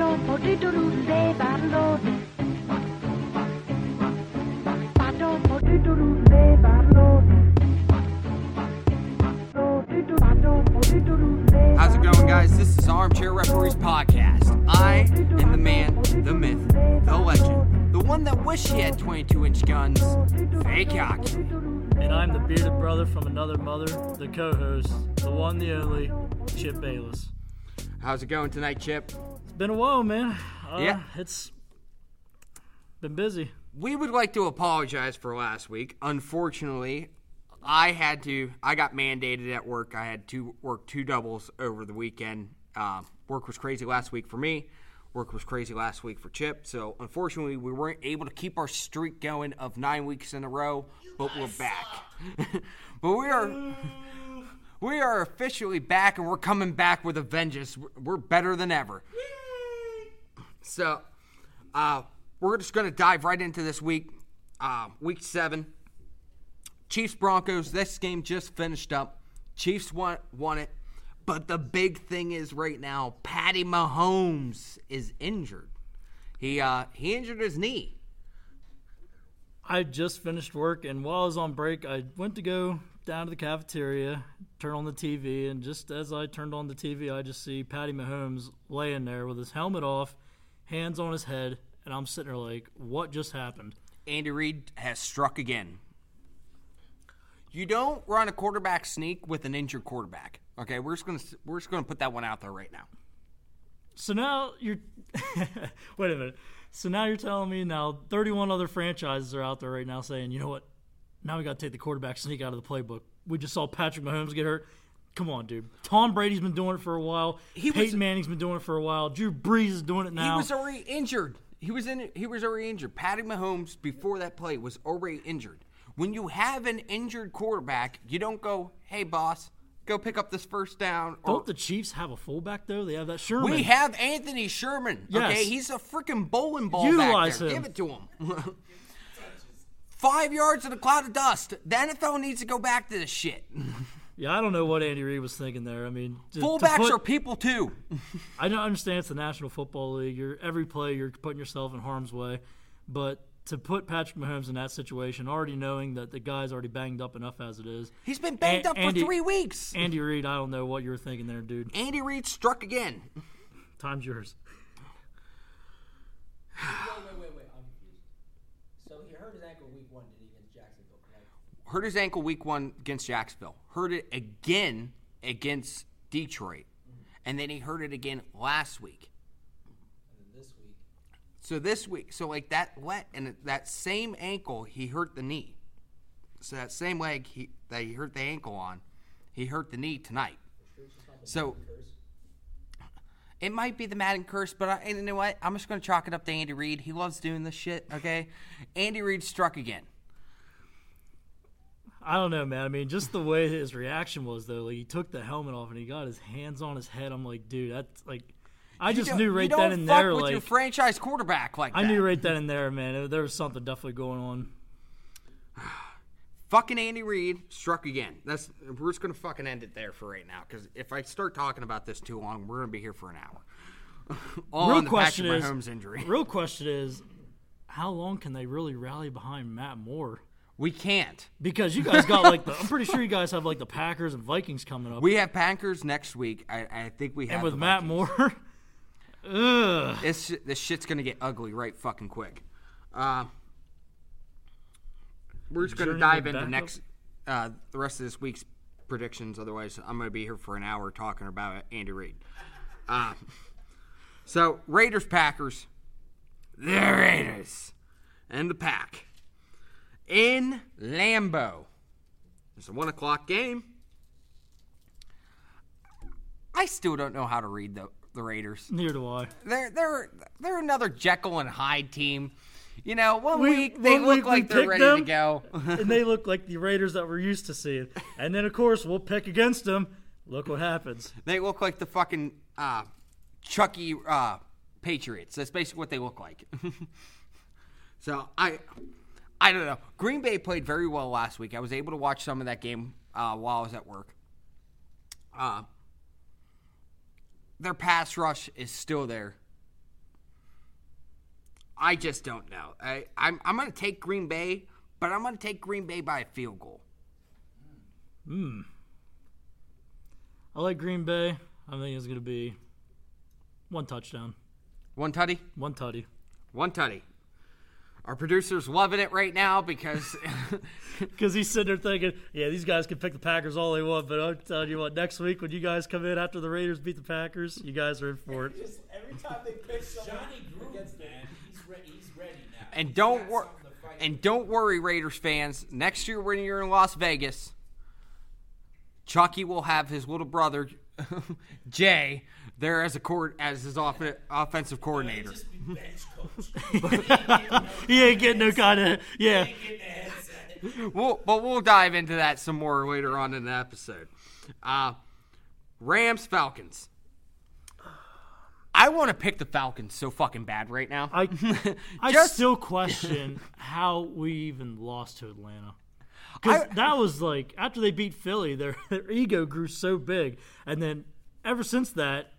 Paddle, poodle, say paddle. Paddle, poodle, say paddle. Paddle, poodle, say How's it going, guys? This is Armchair Referees Podcast. I am the man, the myth, the legend, the one that wished he had 22 inch guns, Fake Hockey. And I'm the bearded brother from another mother, the co host, the one, the only, Chip Bayless. How's it going tonight, Chip? Been a while, man. Uh, Yeah. It's been busy. We would like to apologize for last week. Unfortunately, I had to, I got mandated at work. I had to work two doubles over the weekend. Um, work was crazy last week for me. Work was crazy last week for Chip. So, unfortunately, we weren't able to keep our streak going of nine weeks in a row, but we're back. but we are. We are officially back, and we're coming back with a vengeance. We're- We're better than ever. So, uh, we're just going to dive right into this week, uh, week seven. Chiefs Broncos. This game just finished up. Chiefs won won it, but the big thing is right now, Patty Mahomes is injured. He uh, he injured his knee. I just finished work, and while I was on break, I went to go down to the cafeteria, turn on the TV, and just as I turned on the TV, I just see Patty Mahomes laying there with his helmet off, hands on his head, and I'm sitting there like, what just happened? Andy Reid has struck again. You don't run a quarterback sneak with an injured quarterback. Okay, we're just gonna we're just gonna put that one out there right now. So now you're wait a minute. So now you're telling me now 31 other franchises are out there right now saying, you know what? Now we got to take the quarterback sneak out of the playbook. We just saw Patrick Mahomes get hurt. Come on, dude. Tom Brady's been doing it for a while. He was- Peyton Manning's been doing it for a while. Drew Brees is doing it now. He was already injured. He was in. He was already injured. Patty Mahomes before that play was already injured. When you have an injured quarterback, you don't go, "Hey, boss, go pick up this first down." Or, Don't the Chiefs have a fullback though? They have that Sherman. we have Anthony Sherman. Yes. Okay, he's a freaking bowling ball Utilize back there. him. Give it to him. Five yards in a cloud of dust. The NFL needs to go back to this shit. yeah, I don't know what Andy Reid was thinking there. I mean, to- to Fullbacks put- are people too. I don't understand it's the National Football League. You're every play you're putting yourself in harm's way, but to put Patrick Mahomes in that situation, already knowing that the guy's already banged up enough as it is, He's been banged An- up for three weeks. Andy Reid, I don't know what you were thinking there, dude. Andy Reid struck again. Time's yours. Wait, wait, wait, wait. I'm confused. So he hurt his ankle week one, did he, against Jacksonville, correct? Hurt his ankle week one against Jacksonville, hurt it again against Detroit, and then he hurt it again last week. And then this week, So this week, so like that let and that same ankle, he hurt the knee. So that same leg he, that he hurt the ankle on, he hurt the knee tonight. So it might be the Madden curse, but I, you know what? I'm just going to chalk it up to Andy Reid. He loves doing this shit. Okay, Andy Reid struck again. I don't know, man. I mean, just the way his reaction was, though. Like he took the helmet off and he got his hands on his head. I'm like, dude, that's like, I just knew right then and there, with like, your franchise quarterback like I that. knew right then and there, man. There was something definitely going on. fucking Andy Reid struck again. That's we're just gonna fucking end it there for right now because if I start talking about this too long, we're gonna be here for an hour. All real on the question is, injury. real question is, how long can they really rally behind Matt Moore? We can't. Because you guys got like the, I'm pretty sure you guys have like the Packers and Vikings coming up, We have Packers next week. I, I think we have. and with Matt Moore, ugh. this this shit's gonna get ugly right fucking quick. Uh, we're just gonna dive into next uh, the rest of this week's predictions. Otherwise, I'm gonna be here for an hour talking about Andy Reid. Uh, so Raiders Packers, the Raiders, and the Pack in Lambeau. It's a one o'clock game. I still don't know how to read the the Raiders Neither do I. they're they're they're another Jekyll and Hyde team. You know, one We- week they one look week we like they're ready them. to go. and they look like the Raiders that we're used to seeing. And then of course we'll pick against them. Look what happens. they look like the fucking uh, Chucky uh, Patriots. That's basically what they look like. so I I don't know. Green Bay played very well last week. I was able to watch some of that game uh, while I was at work. Uh, their pass rush is still there. I just don't know. I, I'm I'm gonna take Green Bay, but I'm gonna take Green Bay by a field goal. Hmm. I like Green Bay. I think it's going to be one touchdown, One tutty, one tutty. one tutty. Our producer's loving it right now because Because he's sitting there thinking, yeah, these guys can pick the Packers all they want, but I'm telling you what, next week when you guys come in after the Raiders beat the Packers, you guys are in for it. Just every time they pick someone Johnny Gruden, against man, he's ready. He's ready now. and don't He's worry got something to fight and don't worry, Raiders fans. Next year when you're in Las Vegas, Chucky will have his little brother Jay there as a court as his off- offensive coordinator. Just be bench coach. He ain't getting no kind of, yeah. Get the headset. We'll, but we'll dive into that some more later on in the episode. Uh, Rams Falcons. I want to pick the Falcons so fucking bad right now. I, I still question how we even lost to Atlanta. Because that was like, after they beat Philly, their, their ego grew so big. And then ever since that,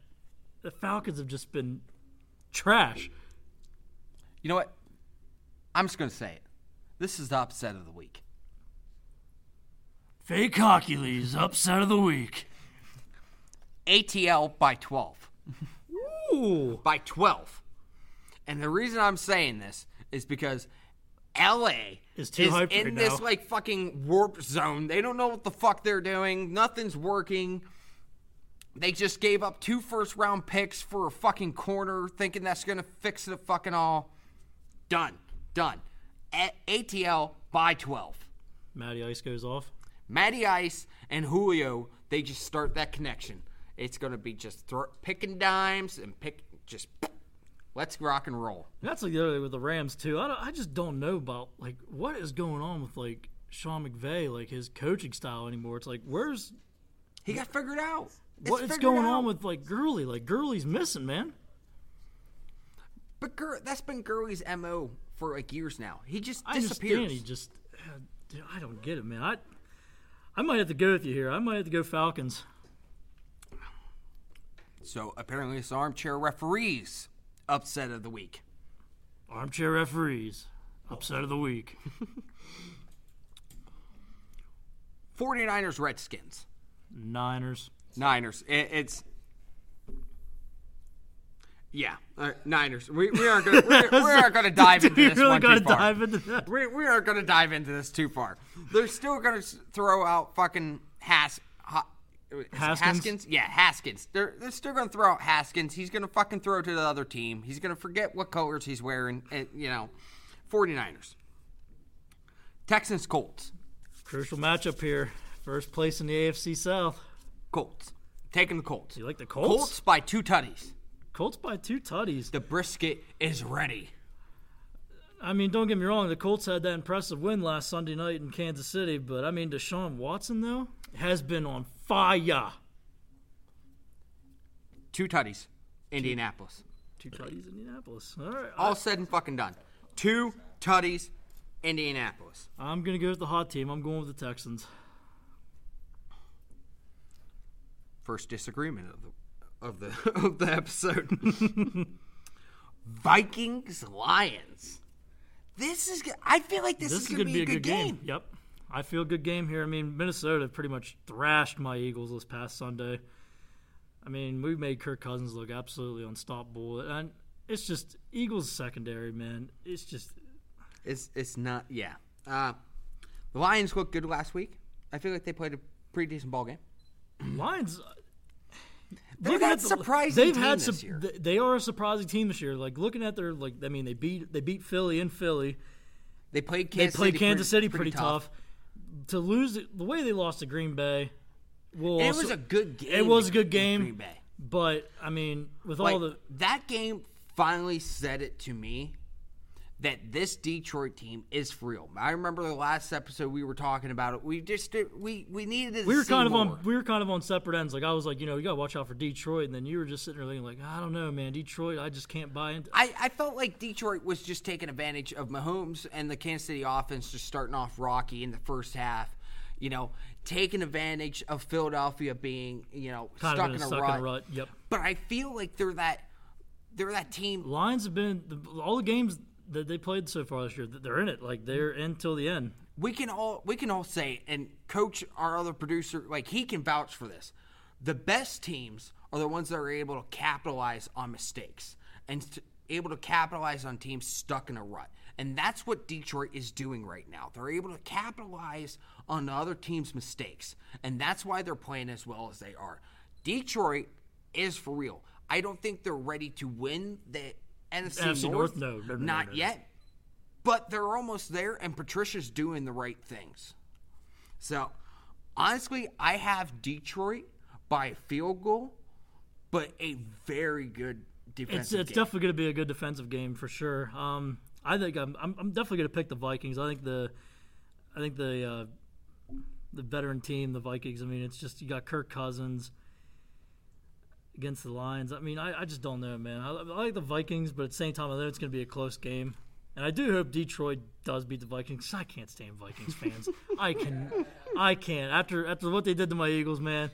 the Falcons have just been trash. You know what? I'm just going to say it. This is the upset of the week. Fake Hercules, upset of the week. ATL by 12. Ooh. By 12. And the reason I'm saying this is because LA Is too hyped in right this now. like fucking warp zone. They don't know what the fuck they're doing. Nothing's working. They just gave up two first round picks for a fucking corner, thinking that's gonna fix it fucking all. Done. Done. A- ATL by 12. Matty Ice goes off. Matty Ice and Julio, they just start that connection. It's going to be just picking dimes and pick, just let's rock and roll. That's like the other with the Rams too. I, don't, I just don't know about like what is going on with like Sean McVay, like his coaching style anymore. It's like where's He got figured out. It's what's going out. on with like Gurley? Like Gurley's missing, man. But Gur- that's been Gurley's mo for like years now. He just I understand. He just, uh, dude, I don't get it, man. I, I might have to go with you here. I might have to go Falcons. so apparently, it's armchair referees upset of the week. Armchair referees, upset of the week. 49ers, Redskins, Niners. Niners. It, it's yeah, uh, Niners. We, we aren't gonna we, we aren't gonna dive into this really one too far. dive into that. We, we aren't going to dive into this too far. They're still going to throw out fucking Has, ha, Haskins? Haskins? Yeah, Haskins. They're, they're still going to throw out Haskins. He's going to fucking throw to the other team. He's going to forget what colors he's wearing. And, you know, 49ers. Texans, Colts. Crucial matchup here. First place in the AFC South. Colts. Taking the Colts. You like the Colts? Colts by two tutties. Colts by two tutties. The brisket is ready. I mean, don't get me wrong. The Colts had that impressive win last Sunday night in Kansas City, but I mean, Deshaun Watson though has been on fire. Two tutties. Indianapolis. Two tutties, Indianapolis. All right, All said and fucking done. Two tutties. Indianapolis. I, I'm gonna go with the hot team. I'm going with the Texans. First disagreement of the of the of the episode. Vikings Lions. This is. I feel like this, This is going to be, a good game. Yep, I feel good game here. I mean, Minnesota pretty much thrashed my Eagles this past Sunday. I mean, we made Kirk Cousins look absolutely unstoppable, and it's just Eagles secondary, man. It's just It's it's not. Yeah. Uh, the Lions looked good last week. I feel like they played a pretty decent ball game. Lions. Uh, They're looking at the- surprising They've had some. th- They are a surprising team this year. Like looking at their like, I mean, they beat they beat Philly in Philly. They played They Kansas played City Kansas pretty, City pretty, tough. To lose the way they lost to Green Bay, well, it also- was a good game. It was a good game, Green Bay. but I mean, with Like, all the that game finally said it to me that this Detroit team is for real. I remember the last episode we were talking about it. We just we we needed to we were kind of more. on we were kind of on separate ends. Like I was like, you know, you gotta watch out for Detroit, and then you were just sitting there thinking, like, I don't know, man, Detroit, I just can't buy into. I, I felt like Detroit was just taking advantage of Mahomes and the Kansas City offense just starting off rocky in the first half. You know, taking advantage of Philadelphia being, you know, Kind stuck in a stuck rut. in a rut. Yep. But I feel like they're that they're that team. Lions have been all the games that they played so far this year, that they're in it. Like they're in till the end. we can all we can all say and coach our other producer like he can vouch for this. The best teams are the ones that are able to capitalize on mistakes and t- able to capitalize on teams stuck in a rut. And that's what detroit is doing right now. They're able to capitalize on the other team's mistakes and that's why they're playing as well as they are. Detroit is for real. I don't think they're ready to win the nfc, NFC north, North? No, no, no, no, not no. yet but they're almost there, and Patricia's doing the right things. So, honestly, I have Detroit by a field goal, but a very good It's defensive it's game. definitely going to be a good defensive game for sure. Um, I think I'm I'm, I'm definitely going to pick the Vikings. I think the I think the uh, the veteran team, the Vikings. I mean, it's just you got Kirk Cousins against the Lions. I mean, I, I just don't know, man. I, I like the Vikings, but at the same time, I know it's going to be a close game. And I do hope Detroit does beat the Vikings. 'cause I can't stand Vikings fans. I can, I can't. After after what they did to my Eagles, man.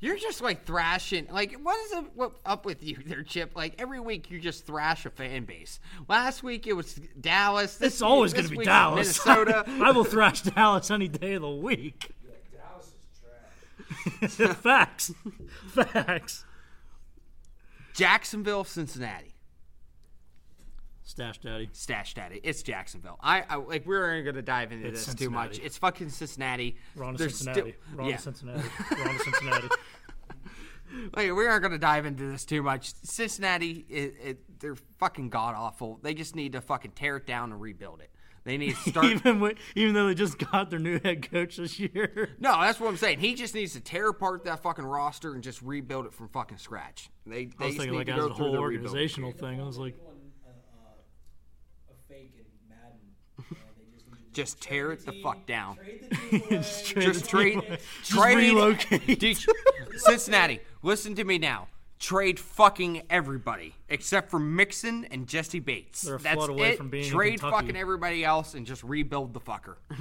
You're just like thrashing. Like, what is up, what, up with you there, Chip? Like every week you just thrash a fan base. Last week it was Dallas. This It's always going to be Dallas. Minnesota. I will thrash Dallas any day of the week. Dallas is trash. Facts. Facts. Jacksonville, Cincinnati. Stash Daddy. Stash Daddy. It's Jacksonville. I, I like we're not going to dive into It's this too much. It's fucking Cincinnati. Ron Cincinnati. still- Ron yeah. to Cincinnati. Ron to Cincinnati. Like, we aren't going to dive into this too much. Cincinnati, it, it, they're fucking god awful. They just need to fucking tear it down and rebuild it. They need to start. even with, even though they just got their new head coach this year. no, that's what I'm saying. He just needs to tear apart that fucking roster and just rebuild it from fucking scratch. They, I was thinking like as a whole organizational thing. I was like, One, a fake in Madden. they just, need to Just trade tear it the fuck down. Trade the team away. Just trade Just trade, trade, relocate. Cincinnati, listen to me now. Trade fucking everybody except for Mixon and Jessie Bates. They're a That's flood away it. from being Trade Kentucky. fucking everybody else and just rebuild the fucker.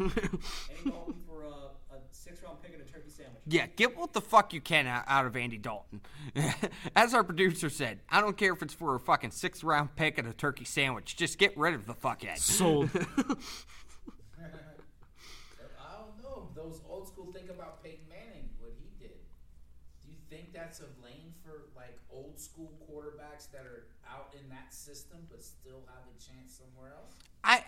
For a, a six round pick and a turkey sandwich. yeah, get what the fuck you can out out of Andy Dalton. As our producer said, I don't care if it's for a fucking sixth round pick and a turkey sandwich. Just get rid of the fuckhead. sold. I don't know. Those old school think about Peyton Manning, what he did. Do you think that's a lane for like old school quarterbacks that are out in that system but still have a chance somewhere else? I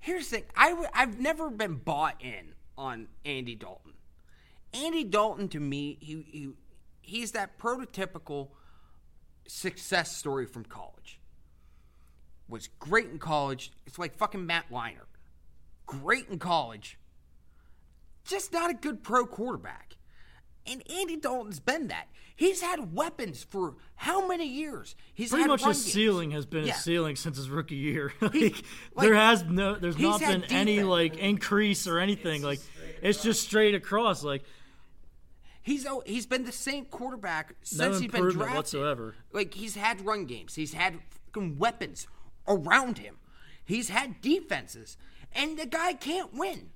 here's the thing. I w- I've never been bought in on Andy Dalton. Andy Dalton to me, he, he he's that prototypical success story from college. Was great in college. It's like fucking Matt Weiner. Great in college. Just not a good pro quarterback. And Andy Dalton's been that. He's had weapons for how many years? He's Pretty had much run his games. ceiling has been Yeah. his ceiling since his rookie year. like, like, there has no, there's not had been any like increase or anything. Like it's just straight across. Like He's al- he's been the same quarterback no since he's been improvement drafted. whatsoever. Like he's had run games, he's had weapons around him, he's had defenses, and the guy can't win.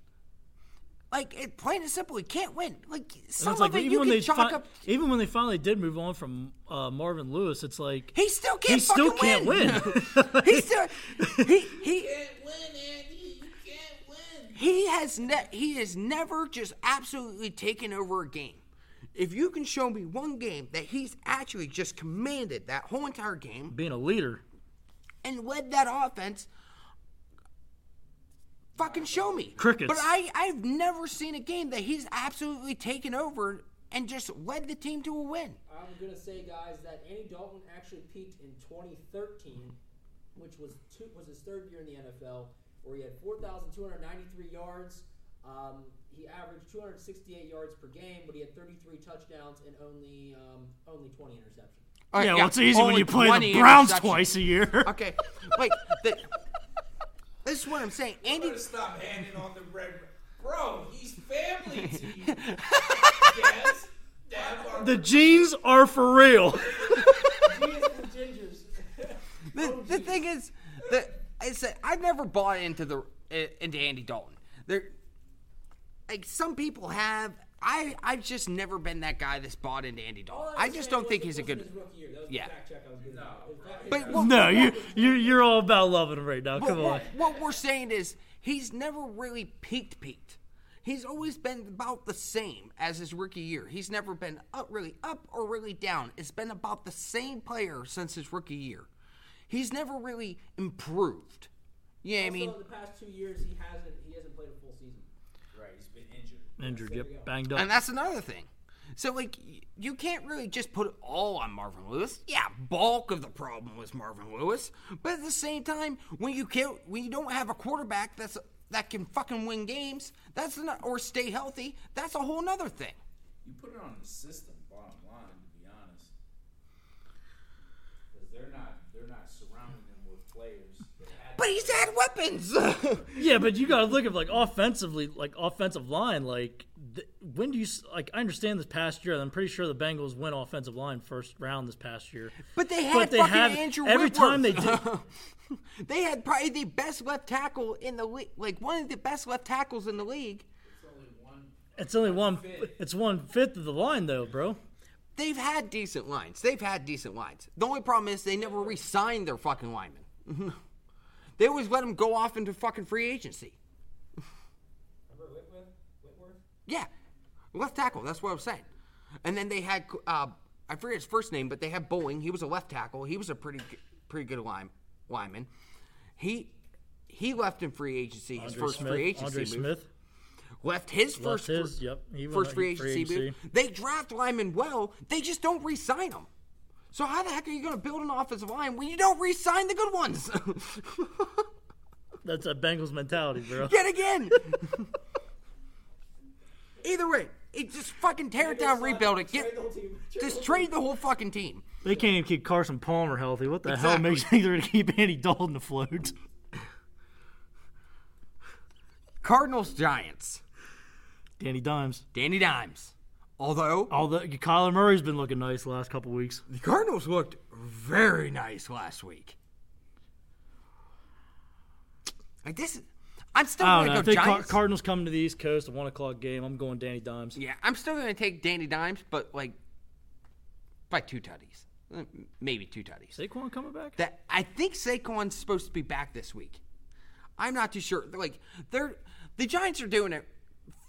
Like it, plain and simple, he can't win. Like some it's like of it even you when can they chalk fi- up. even when they finally did move on from uh, Marvin Lewis, it's like He still can't. he still fucking can't win. he still he he Can't win, Andy. You can't win. he has ne- he has never just absolutely taken over a game. If you can show me one game that he's actually just commanded that whole entire game Being a leader, and led that offense, fucking show me. Crickets. But I I've never seen a game that he's absolutely taken over and just led the team to a win. I'm gonna say, guys, that Andy Dalton actually peaked in 2013, which was two, was his third year in the NFL, where he had 4,293 yards. Um, he averaged 268 yards per game, but he had 33 touchdowns and only um, only 20 interceptions. All right, yeah, well, it's easy when you play 20 the Browns twice a year. Okay, like the, this is what I'm saying. You Andy, stop handing on the red. Bro, he's family to you. Yes. Dad, our- The jeans are for real. Genius and gingers. the, the thing is that I said I've never bought into the uh, into Andy Dalton. There, like some people have, I I've just never been that guy that's bought into Andy All Dalton. I I just don't think he's a good. rookie year. That Yeah. check I was giving you. But what- No, you you you're all about loving him right now. What, Come on. what, what we're saying is he's never really peaked peaked. He's always been about the same as his rookie year. He's never been up really up or really down. It's been about the same player since his rookie year. He's never really improved. Yeah, I mean, in the past two years, he hasn't he hasn't played a full season. Right, he's been injured. Injured, There we go. yep, banged up. and that's another thing. So like, you can't really just put it all on Marvin Lewis. Yeah, bulk of the problem was Marvin Lewis, but at the same time, when you can't, when you don't have a quarterback that's that can fucking win games, that's not, or stay healthy, that's a whole nother thing. You put it on the system, bottom line, to be honest, because they're not they're not surrounding them with players. They had But he's had weapons. Yeah, but you got to look at like offensively, like offensive line. Like, th- when do you s- like? I understand this past year. I'm pretty sure the Bengals went offensive line first round this past year. but they had But they fucking have Andrew every Whitworth. time they did. they had probably the best left tackle in the league, like one of the best left tackles in the league. it's only one. It's only one. It's one fifth of the line though, bro. They've had decent lines. They've had decent lines. The only problem is they never re-signed their fucking linemen. they always let them go off into fucking free agency. Remember Whitworth? Whitworth? Yeah, left tackle. That's what I was saying. And then they had uh, I forget his first name, but they had Boling. He was a left tackle. He was a pretty pretty good line, lineman. He he left in free agency. His Andre first Smith, free agency Andre move. Smith. left his Left first his, fr- yep, he first on free free agency, agency. move. They draft linemen well. They just don't re-sign them. So how the heck are you going to build an offensive line when you don't re-sign the good ones? That's a Bengals mentality, bro. Yet again. Either way, it just fucking tear it down, rebuild it. Get Trade the whole team. Trade the just whole trade the whole fucking team. They can't even keep Carson Palmer healthy. What the hell makes you think they're gonna keep Andy Dalton afloat? Cardinals Giants. Danny Dimes. Danny Dimes. Although Although Kyler Murray's been looking nice the last couple weeks. the Cardinals looked very nice last week. Like this, I'm still going to go think Car- Giants. Cardinals coming to the East Coast, a one o'clock game. I'm going Danny Dimes. yeah, I'm still going to take Danny Dimes, but like by two tutties, Uh, maybe two tutties. Saquon coming back? That I think Saquon's supposed to be back this week. I'm not too sure. Like they're the Giants are doing it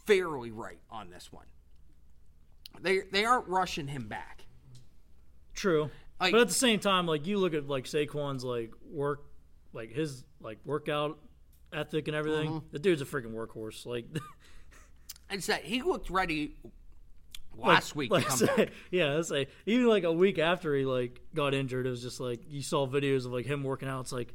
fairly right on this one. They they aren't rushing him back. True. Like- but at the same time, like you look at like Saquon's like work, like his like workout ethic and everything. Mm-hmm. The dude's a freaking workhorse. Like And said he looked ready last week like to I come say, back. yeah, I say even like a week after he like got injured, it was just like you saw videos of like him working out. It's like,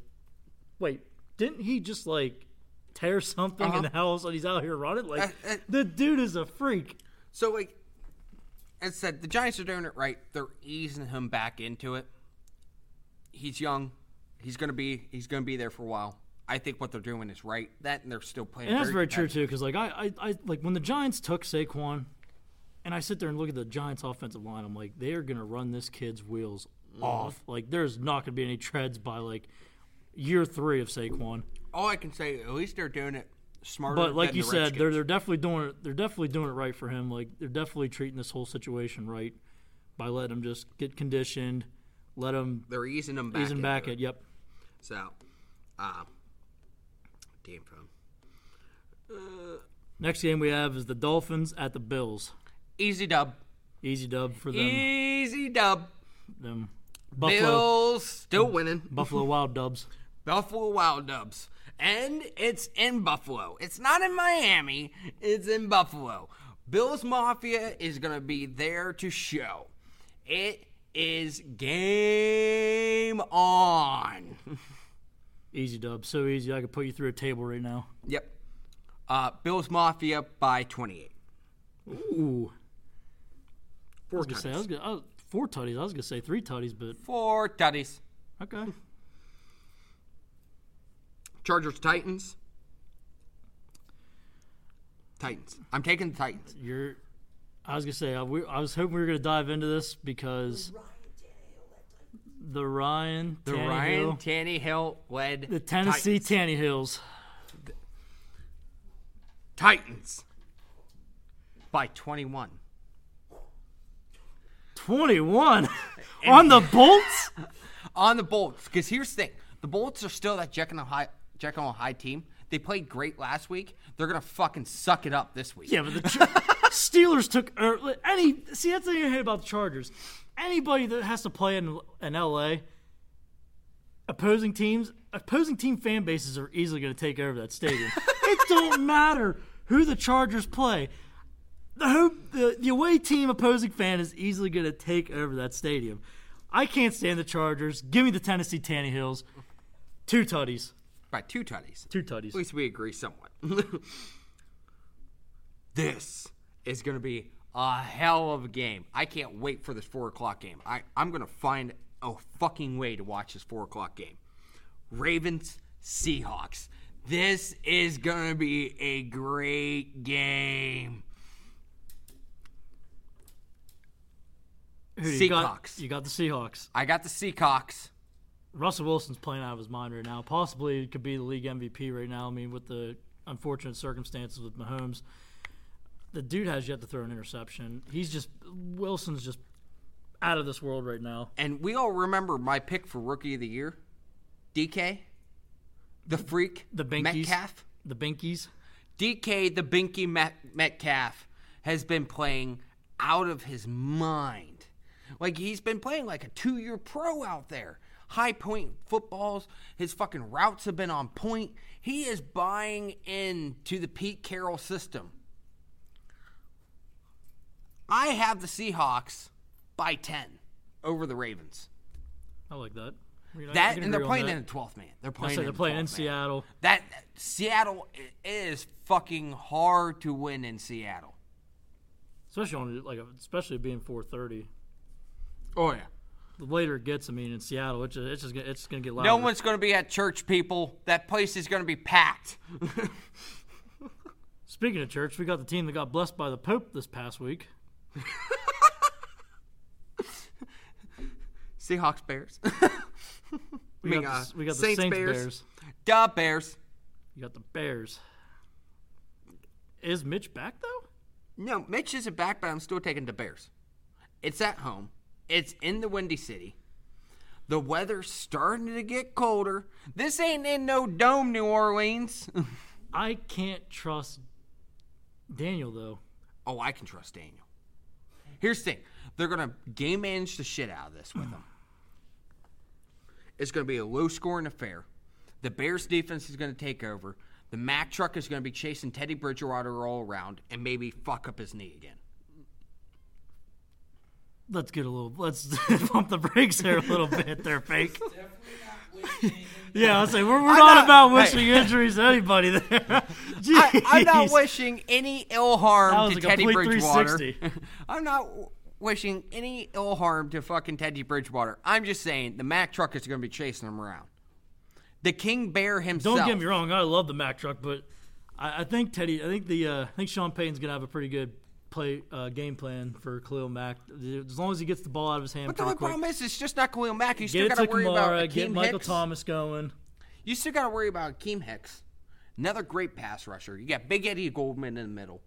wait, didn't he just like tear something Uh-huh. and how else he's out here running? Like Uh, uh, the dude is a freak. So like, as I said, the Giants are doing it right. They're easing him back into it. He's young. He's gonna be he's gonna be there for a while. I think what they're doing is right. That and they're still playing. And that's very true too, because like I, I, I like when the Giants took Saquon, and I sit there and look at the Giants' offensive line. I'm like, they are gonna run this kid's wheels Mm-hmm. off. Like there's not gonna be any treads by like year three of Saquon. All I can say, at least they're doing it smarter. But like you the said, they're they're definitely doing it. They're definitely doing it right for him. Like they're definitely treating this whole situation right by letting him just get conditioned, let him they're easing him back. him back it. yep. So, uh, damn phone. Next game we have is the Dolphins at the Bills. Easy dub. Easy dub for them. Easy dub. them Buffalo Bills still winning. Buffalo Wild Dubs. Buffalo Wild Dubs. And it's in Buffalo. It's not in Miami, it's in Buffalo. Bills Mafia is going to be there to show. It is game on. Easy dub. So easy. I could put you through a table right now. yep. Uh, Bills Mafia by 28. Ooh. Four I was say I was gonna, I was, four tutties. I was gonna say three tutties, but Four tutties. okay. Chargers Titans. Titans. I'm taking the Titans. You're. I was gonna say I, we, I was hoping we were gonna dive into this because the Ryan, The Tannehill, Ryan Tannehill led the Tennessee Titans. Tannehills. Titans. by 21. 21 on the Bolts. on the Bolts. Because here's the thing: the Bolts are still that Jekyll and High, Jekyll and High team. They played great last week. They're gonna fucking suck it up this week. Yeah, but the Steelers took er, any. See, that's the thing I hate about the Chargers. Anybody that has to play in in LA, opposing teams, opposing team fan bases are easily going to take over that stadium. it don't matter who the Chargers play. The, home, the the away team opposing fan is easily going to take over that stadium. I can't stand the Chargers. Give me the Tennessee Tanny Hills. Two tutties. By two tutties. Two tutties. At least we agree somewhat. this is going to be a hell of a game. I can't wait for this four o'clock game. I, I'm going to find a fucking way to watch this four o'clock game. Ravens, Seahawks. This is going to be a great game. Who do you got? Seahawks. You got the Seahawks. I got the Seahawks. Russell Wilson's playing out of his mind right now. Possibly could be the league MVP right now. I mean, with the unfortunate circumstances with Mahomes, the dude has yet to throw an interception. He's just Wilson's just out of this world right now. And we all remember my pick for rookie of the year, DK, the freak, The Binkies, Metcalf. the Binkies. DK, the Binky Met- Metcalf, has been playing out of his mind. Like he's been playing like a two-year pro out there. High point footballs. His fucking routes have been on point. He is buying into the Pete Carroll system. I have the Seahawks by ten over the Ravens. I like that. I mean, I- I That and they're playing in the twelfth man. They're playing. in they're the playing in man. Seattle. That Seattle is fucking hard to win in Seattle. especially on like especially being 4:30. Oh yeah. The later it gets, I mean, in Seattle, it's just it's just, gonna- it's gonna get louder. No one's going to be at church, people. That place is going to be packed. Speaking of church, we got the team that got blessed by the Pope this past week. Seahawks, Bears. We got uh, the, we got the Saints, Saints, Bears. Bears. Duh, Bears. You got the Bears. Is Mitch back though? No, Mitch isn't back, but I'm still taking the Bears. It's at home. It's in the Windy City. The weather's starting to get colder. This ain't in no dome, New Orleans. I can't trust Daniel though. Oh, I can trust Daniel. Here's the thing: they're gonna game manage the shit out of this with them. It's gonna be a low-scoring affair. The Bears' defense is gonna take over. The Mack truck is gonna be chasing Teddy Bridgewater all around and maybe fuck up his knee again. Let's get a little. Let's pump the brakes there a little bit. There, fake. Definitely not wishing anything Yeah, i'll say we're, we're not, not- about hey. wishing injuries to anybody there. I, I'm not wishing any ill That harm was to a Teddy complete Bridgewater. 360. I'm not wishing any ill harm to fucking Teddy Bridgewater. I'm just saying the Mack truck is going to be chasing him around. The King Bear himself. Don't get me wrong. I love the Mack truck, but I, I think Teddy. I think the. Uh, I think Sean Payton's gonna have a pretty good play uh, game plan for Khalil Mack. As long as he gets the ball out of his hand But the only problem is, it's just not Khalil Mack. You still got to worry about Kamara. Akiem Get Michael Hicks. Thomas going. You still got to worry about Akiem Hicks, another great pass rusher. You got Big Eddie Goldman in the middle.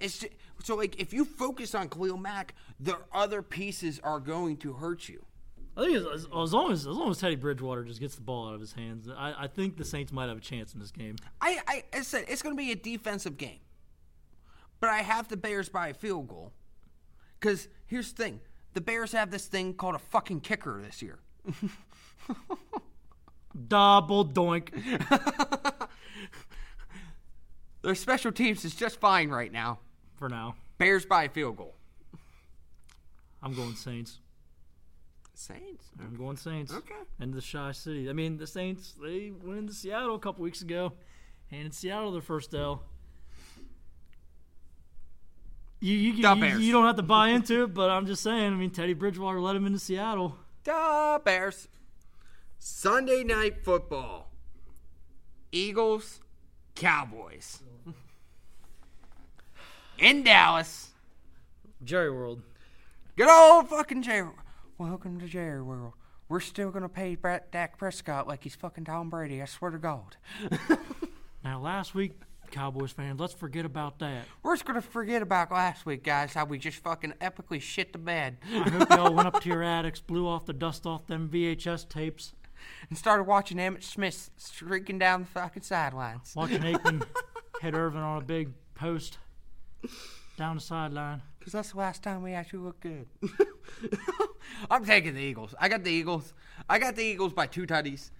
It's just, so like if you focus on Khalil Mack, the other pieces are going to hurt you. I think as, as, as long as as long as Teddy Bridgewater just gets the ball out of his hands, I, I think the Saints might have a chance in this game. I, I, I said it's going to be a defensive game, but I have the Bears by a field goal. Because here's the thing: the Bears have this thing called a fucking kicker this year. Double doink. Their special teams is just fine right now. For now, Bears by a field goal. I'm going Saints. Saints. I'm going Saints. Okay. Into the Shy City. I mean, the Saints they went into Seattle a couple weeks ago, and in Seattle their first L. You you, you, Bears. you don't have to buy into it, but I'm just saying. I mean, Teddy Bridgewater led him into Seattle. Da Bears. Sunday night football. Eagles, Cowboys. In Dallas. Jerry World. Good old fucking Jerry. Welcome to Jerry World. We're still gonna pay Brett Dak Prescott like he's fucking Tom Brady. I swear to God. Now last week, Cowboys fans. Let's forget about that. We're just gonna forget about last week, guys. How we just fucking epically shit the bed I hope y'all went up to your attics, blew off the dust off them VHS tapes, and started watching Emmitt Smith streaking down the fucking sidelines. watching Aikman hit Irvin on a big post down the sideline. Because that's the last time we actually looked good. I'm taking the Eagles. I got the Eagles. I got the Eagles by two tutties.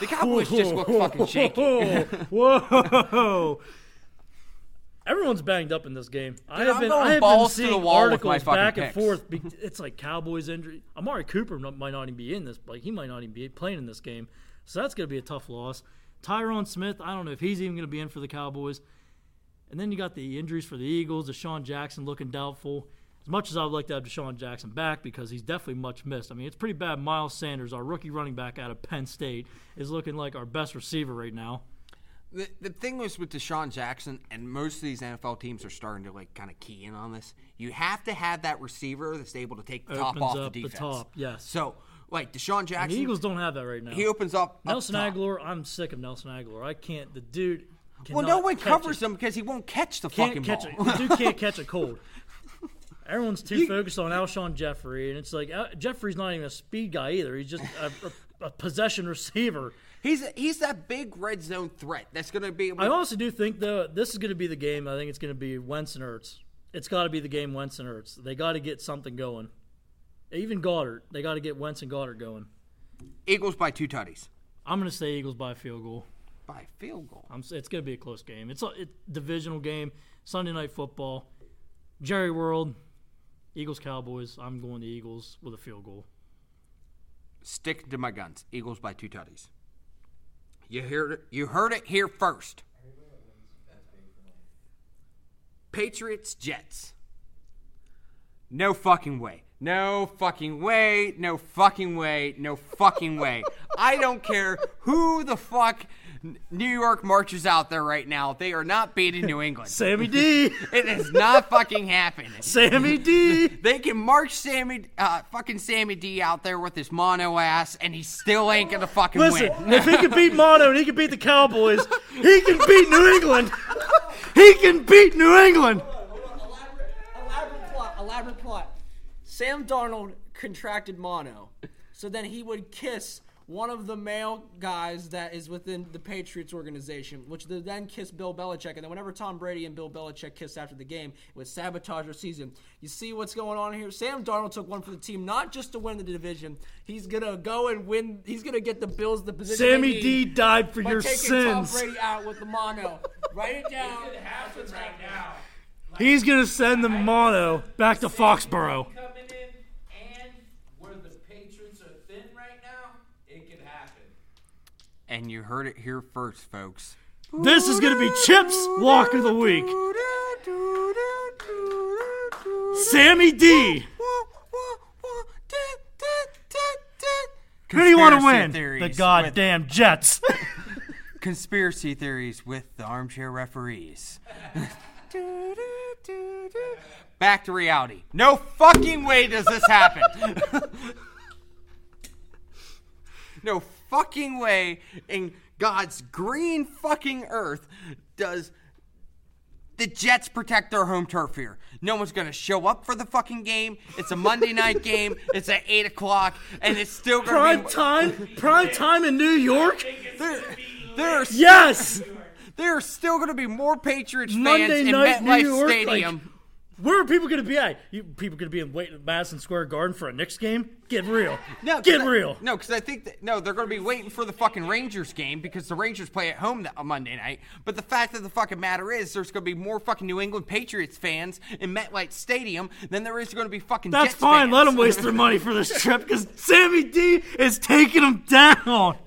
The Cowboys just look fucking shaky. Whoa, whoa! Everyone's banged up in this game. I Dude, have I'm been, going I have balls to been the seeing wall with my articles fucking back and picks. forth. be- It's like Cowboys injury. Amari Cooper no- might not even be in this. Like he might not even be playing in this game. So that's going to be a tough loss. Tyron Smith, I don't know if he's even going to be in for the Cowboys. And then you got the injuries for the Eagles. DeSean Jackson looking doubtful. As much as I would like to have DeSean Jackson back because he's definitely much missed. I mean, it's pretty bad. Miles Sanders, our rookie running back out of Penn State, is looking like our best receiver right now. The, the thing was with DeSean Jackson, and most of these NFL teams are starting to like kind of key in on this. You have to have that receiver that's able to take the top Opens off up the the defense. top, yes. So, like DeSean And Jackson, the Eagles don't have that right now. he opens up up Nelson top. Aguilar, I'm sick of Nelson Agholor. I can't. The dude. Well, no one covers it. him because he won't catch the Can't fucking catch ball. it. The dude can't catch a cold. Everyone's too You- focused on Alshon Jeffery, and it's like uh, Jeffery's not even a speed guy either. He's just a, a, a possession receiver. he's he's that big red zone threat that's going to be. I also do think though this is going to be the game. I think it's going to be Wentz and Ertz. It's got to be the game Wentz and Ertz. They got to get something going. Even Goedert, they got to get Wentz and Goedert going. Eagles by two tutties I'm going to say Eagles by a field goal. by field goal. I'm, it's going to be a close game. It's a it, divisional game, Sunday night football. Jerry World, Eagles Cowboys. I'm going to Eagles with a field goal. Stick to my guns. Eagles by two tutties. You heard it. You heard it here first. Patriots Jets. No fucking way. No fucking way. No fucking way. No fucking way. I don't care who the fuck New York marches out there right now. They are not beating New England. Sammy D. It is not fucking happening. Sammy D. They can march Sammy, uh, fucking Sammy D out there with his mono ass, and he still ain't gonna fucking Listen, win. if he can beat Mono and he can beat the Cowboys, he can beat New England. He can beat New England. Elaborate, elaborate plot. Elaborate plot. Sam Darnold contracted mono, so then he would kiss one of the male guys that is within the Patriots organization, which would then kiss Bill Belichick. And then whenever Tom Brady and Bill Belichick kissed after the game, it would sabotage their season. You see what's going on here? Sam Darnold took one for the team, not just to win the division. He's gonna go and win. He's gonna get the Bills the position. Sammy D died for by your taking Tom. Brady out with the mono. Write it down. It happens right now. He's gonna send the Mono back to Foxborough. Coming in, and where the Patriots are thin right now, it could happen. And you heard it here first, folks. This is gonna be Chip's Walk of the Week. Sammy D. Who do you want to win? The with- goddamn Jets. Conspiracy theories with the armchair referees. Back to reality. No fucking way does this happen. no fucking way in God's green fucking earth does the Jets protect their home turf here. No one's gonna show up for the fucking game. It's a Monday night game. It's at eight o'clock, and it's still gonna Prime be time, prime time in New York. there. There are Yes. there are still going to be more Patriots fans Monday in MetLife Stadium. Where are people going to be at? You people going to be in wait, Madison Square Garden for a Knicks game? Get real. No, get I- real. No, because I think that no, they're going to be waiting for the fucking Rangers game because the Rangers play at home that, on Monday night. But the fact of the fucking matter is, there's going to be more fucking New England Patriots fans in MetLife Stadium than there is going to be fucking. That's Jets fine. Fans. Let them waste their money for this trip because Sammy D is taking them down.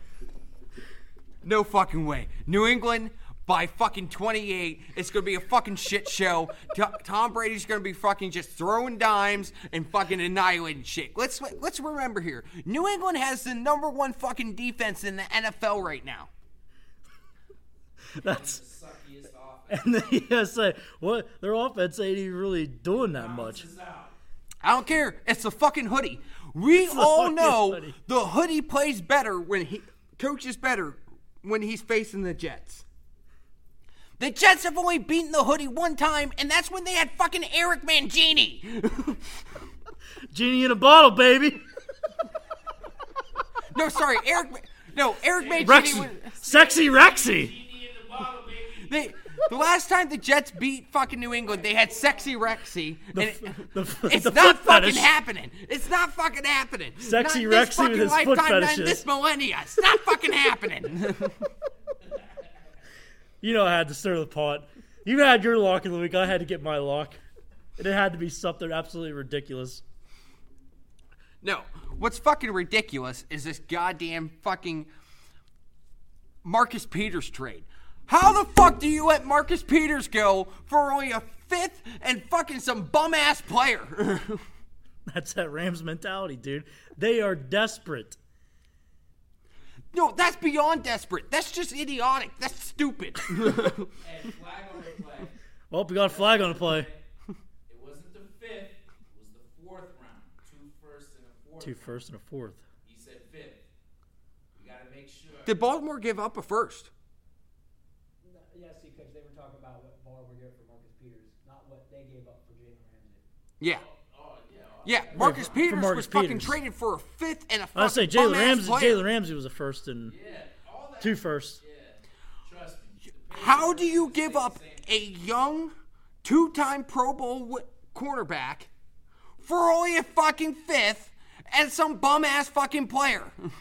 No fucking way. New England by fucking 28. It's going to be a fucking shit show. T- Tom Brady's going to be fucking just throwing dimes and fucking annihilating shit. Let's let's remember here. New England has the number one fucking defense in the NFL right now. That's Suckiest offense and then you gotta say what their offense ain't even really doing that much. I don't care. It's the fucking hoodie. We the all fucking know hoodie. the hoodie plays better when he coaches better when he's facing the Jets. The Jets have only beaten the hoodie one time, and that's when they had fucking Eric Mangini. Genie in a bottle, baby. no, sorry, Eric. No, Eric Mangini. Rexy, was- sexy Rexy. They, the last time the Jets beat fucking New England, they had sexy Rexy. and it- the- it's the not foot fucking fetish. happening. It's not fucking happening. Sexy not Rexy fucking with his foot lifetime, not fetishes. this millennia. It's not fucking happening. You know I had to stir the pot. You had your lock of the week. I had to get my lock. And it had to be something absolutely ridiculous. no, what's fucking ridiculous is this goddamn fucking Marcus Peters trade. How the fuck do you let Marcus Peters go for only a fifth and fucking some bum ass player? That's that Rams mentality, dude. They are desperate. No, that's beyond desperate. That's just idiotic. That's stupid. And flag on the play. Well, we got a flag on the play. It wasn't the fifth. It was the fourth round. Two first and a fourth. Two first and a fourth. He said fifth. We gotta make sure. Did Baltimore give up a first? No, yeah, see, because they were talking about what Baltimore gave for Marcus Peters, not what they gave up for Jalen Ramsey. Yeah. Yeah. Yeah, Marcus for Peters Marcus was fucking traded for a fifth and a fucking I say Jalen Ramsey. Jalen Ramsey was a first and Yeah. All that. two first. Yeah. Trust me. The How do you give up a young, two-time Pro Bowl wi- cornerback for only a fucking fifth and some bum-ass fucking player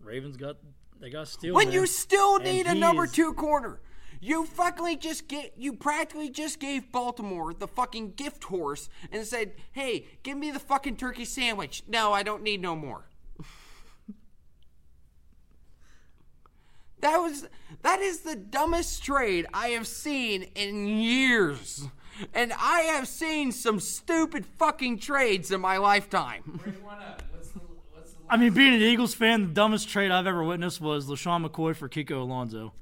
Ravens got they got steal. when man. you still And need a number is- two corner? You fucking just get you practically just gave Baltimore the fucking gift horse and said, "Hey, give me the fucking turkey sandwich." No, I don't need no more. That was that is the dumbest trade I have seen in years. And I have seen some stupid fucking trades in my lifetime. Bring one up. What's the what's the I mean, being an Eagles fan, the dumbest trade I've ever witnessed was LeSean McCoy for Kiko Alonso.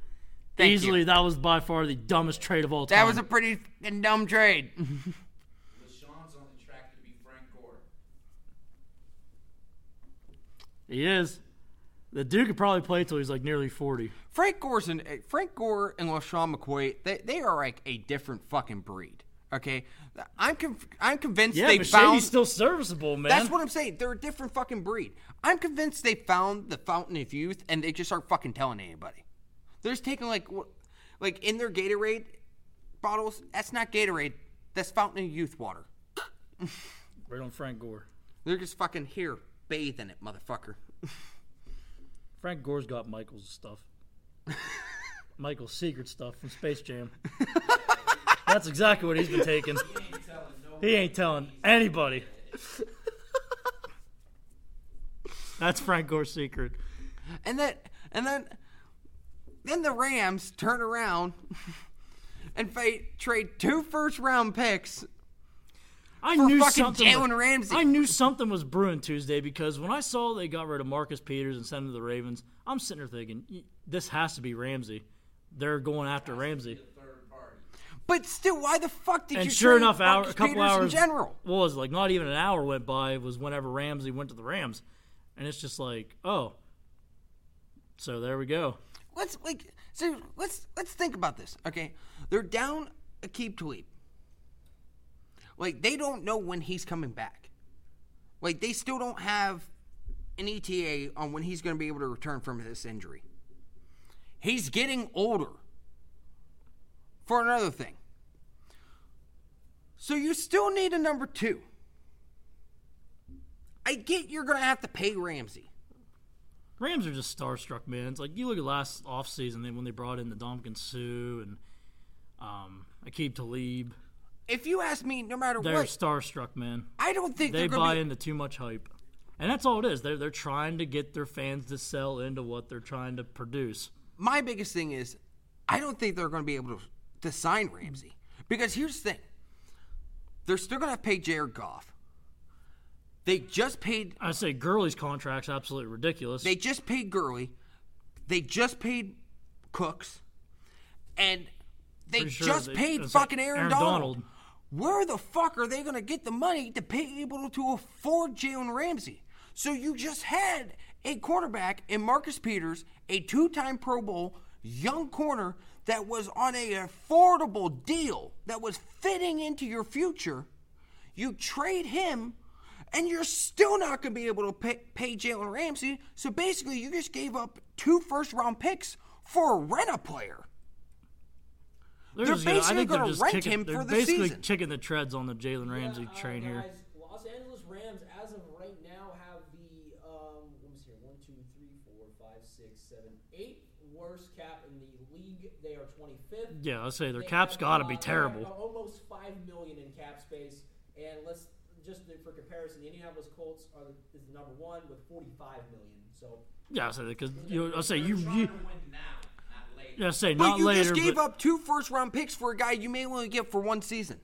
Thank you. Easily, that was by far the dumbest trade of all time. That was a pretty fucking dumb trade. LeSean's on the track to be Frank Gore. he is. The dude could probably play till he's like nearly forty. Frank Gore's and eh, Frank Gore and LeSean McCoy, they, they are like a different fucking breed. Okay, I'm conv- I'm convinced Yeah, they but found. Shady's still serviceable, man. That's what I'm saying. They're a different fucking breed. I'm convinced they found the fountain of youth and they just aren't fucking telling anybody. They're just taking like like in their Gatorade bottles. That's not Gatorade. That's fountain of youth water. right on Frank Gore. They're just fucking here, bathe in it, motherfucker. Frank Gore's got Michael's stuff. Michael's secret stuff from Space Jam. That's exactly what he's been taking. Ain't telling He ain't telling anybody. That's Frank Gore's secret. And then and then then the Rams turn around and trade two first round picks. I knew something. Jalen was, Ramsey. I knew something was brewing Tuesday because when I saw they got rid of Marcus Peters and sent him to the Ravens, I'm sitting there thinking, this has to be Ramsey. They're going after Ramsey. But still, why the fuck did And you sure enough, hour, a couple Peters hours. in general? Was like not even an hour went by was whenever Ramsey went to the Rams, and it's just like, oh, so there we go. Let's like so let's let's think about this. Okay, they're down a Aqib Talib. Like they don't know when he's coming back. Like they still don't have an ETA on when he's going to be able to return from this injury. He's getting older. For another thing. So you still need a number 2. I get you're going to have to pay Ramsey. Rams are just starstruck, man. It's like you look at last offseason then when they brought in the Ndamukong Suh and um, Aqib Talib. If you ask me, no matter what They're what, starstruck, man. I don't think They they're buy be. into too much hype. And that's all it is. They're, they're trying to get their fans to sell into what they're trying to produce. my biggest thing is I don't think they're going to be able to, to sign Ramsey because here's the thing: they're still going to pay Jared Goff. They just paid. I say Gurley's contract's absolutely ridiculous. They just paid Gurley. They just paid Cooks, and they Pretty sure just they- paid fucking Aaron, Aaron Donald. Donald. Where the fuck are they going to get the money to be able to afford Jalen Ramsey? So you just had a quarterback in Marcus Peters, a two-time Pro Bowl, young corner that was on a affordable deal that was fitting into your future. You trade him, and you're still not going to be able to pay, pay Jalen Ramsey. So basically, you just gave up two first round picks for a rent a player. They're, They're just basically think they're gonna rent kicking, him they're for the basically season. kicking the treads on the Jalen Ramsey Yeah, uh, train here. Los Angeles Rams, as of right now, have the um, let me see here, one, two, three, four, five, six, seven, eight worst cap in the league. They are 25th. Yeah, I say their They cap's have, got to uh, be terrible. Almost five million in cap space, and let's just for comparison, the Indianapolis Colts are the, is the number one with 45 million. So Yeah, I say because you. I say you. trying you to win now, not later. yeah, I say But not you later. just gave but up two first round picks for a guy you may only get for one season.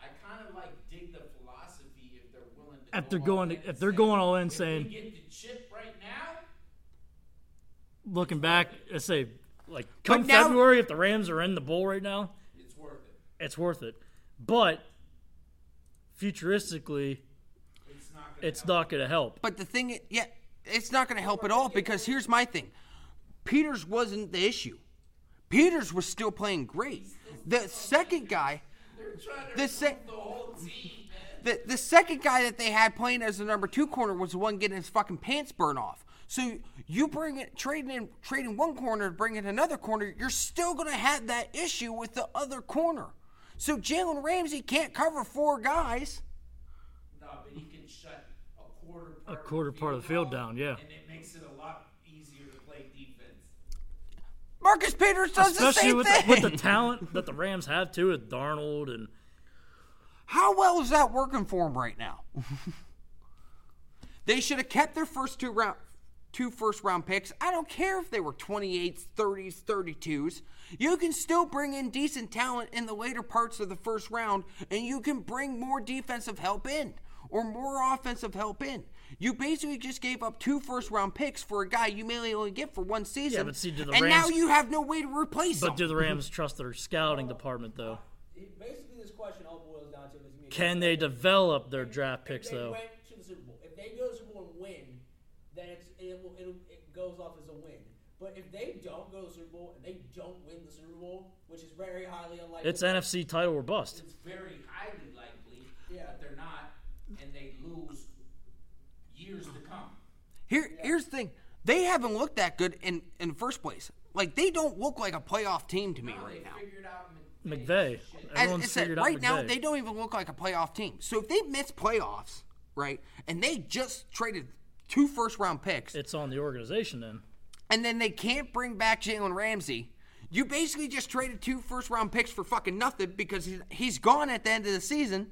I kind of like dig the philosophy if they're willing to. if they're going, in if they're say, going all in, saying we get the chip right now, looking back, I say like come now- February, if the Rams are in the bowl right now, it's worth it. it's worth it. But futuristically, It's not. Gonna help. not going to help. But the thing, yeah, it's not going to help at all because here's my thing: Peters wasn't the issue. Peters was still playing great. The second guy, They're trying to the se- recruit the whole team, man. the the second guy that they had playing as the number two corner was the one getting his fucking pants burned off. So you bring it trading in trading one corner to bring in another corner, you're still going to have that issue with the other corner. So Jalen Ramsey can't cover four guys. No, but he can shut a quarter. Part A quarter of the part of the field down, yeah. and it makes it a lot easier to play defense. Marcus Peters does the Especially same with thing. the, with the talent that the Rams have too, with Donald and How well is that working for them right now? they should have kept their first two round two first round picks. I don't care if they were 28s, 30s, 32s. You can still bring in decent talent in the later parts of the first round and you can bring more defensive help in or more offensive help in. You basically just gave up two first round picks for a guy you may only get for one season. Yeah, but see, do the and now you have no way to replace but him. But do the Rams trust their scouting department though? basically, this question all boils down to is gonna be a Can they develop their draft picks they though? went to the Super Bowl. If they go to the Super Bowl and win, then it's, it, will, it'll, it goes off as a win. But if they don't go to the Super Bowl and they don't win the Super Bowl, which is very highly unlikely, It's NFC title or bust. It's very highly likely Yeah. that they're not, and they lose years to come. Here, here's the thing: they haven't looked that good in in the first place. Like they don't look like a playoff team to me No, right now. figured out McVay. And Everyone's it's that figured out right now they don't even look like a playoff team. So if they miss playoffs, right, and they just traded two first round picks, It's on the organization then. and then they can't bring back Jalen Ramsey. You basically just traded two first round picks for fucking nothing because he's, he's gone at the end of the season.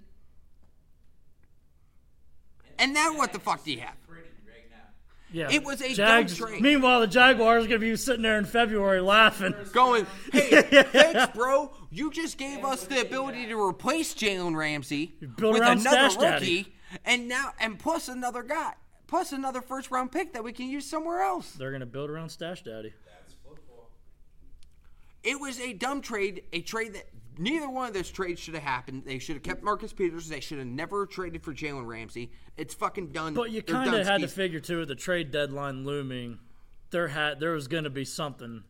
And now what the fuck do you have? pretty right now. Yeah, It was a dumb trade. Meanwhile, the Jaguars are gonna be sitting there in February laughing. going, hey, thanks, bro. You just gave us the ability to replace Jalen Ramsey with another rookie, Daddy. and now and plus another guy, plus another first round pick that we can use somewhere else. They're gonna build around Stash Daddy. That's football. It was a dumb trade, a trade that neither one of those trades should have happened. They should have kept Marcus Peters. They should have never traded for Jalen Ramsey. It's fucking done. But you They're kind of done had to figure too, with the trade deadline looming, there had there was gonna be something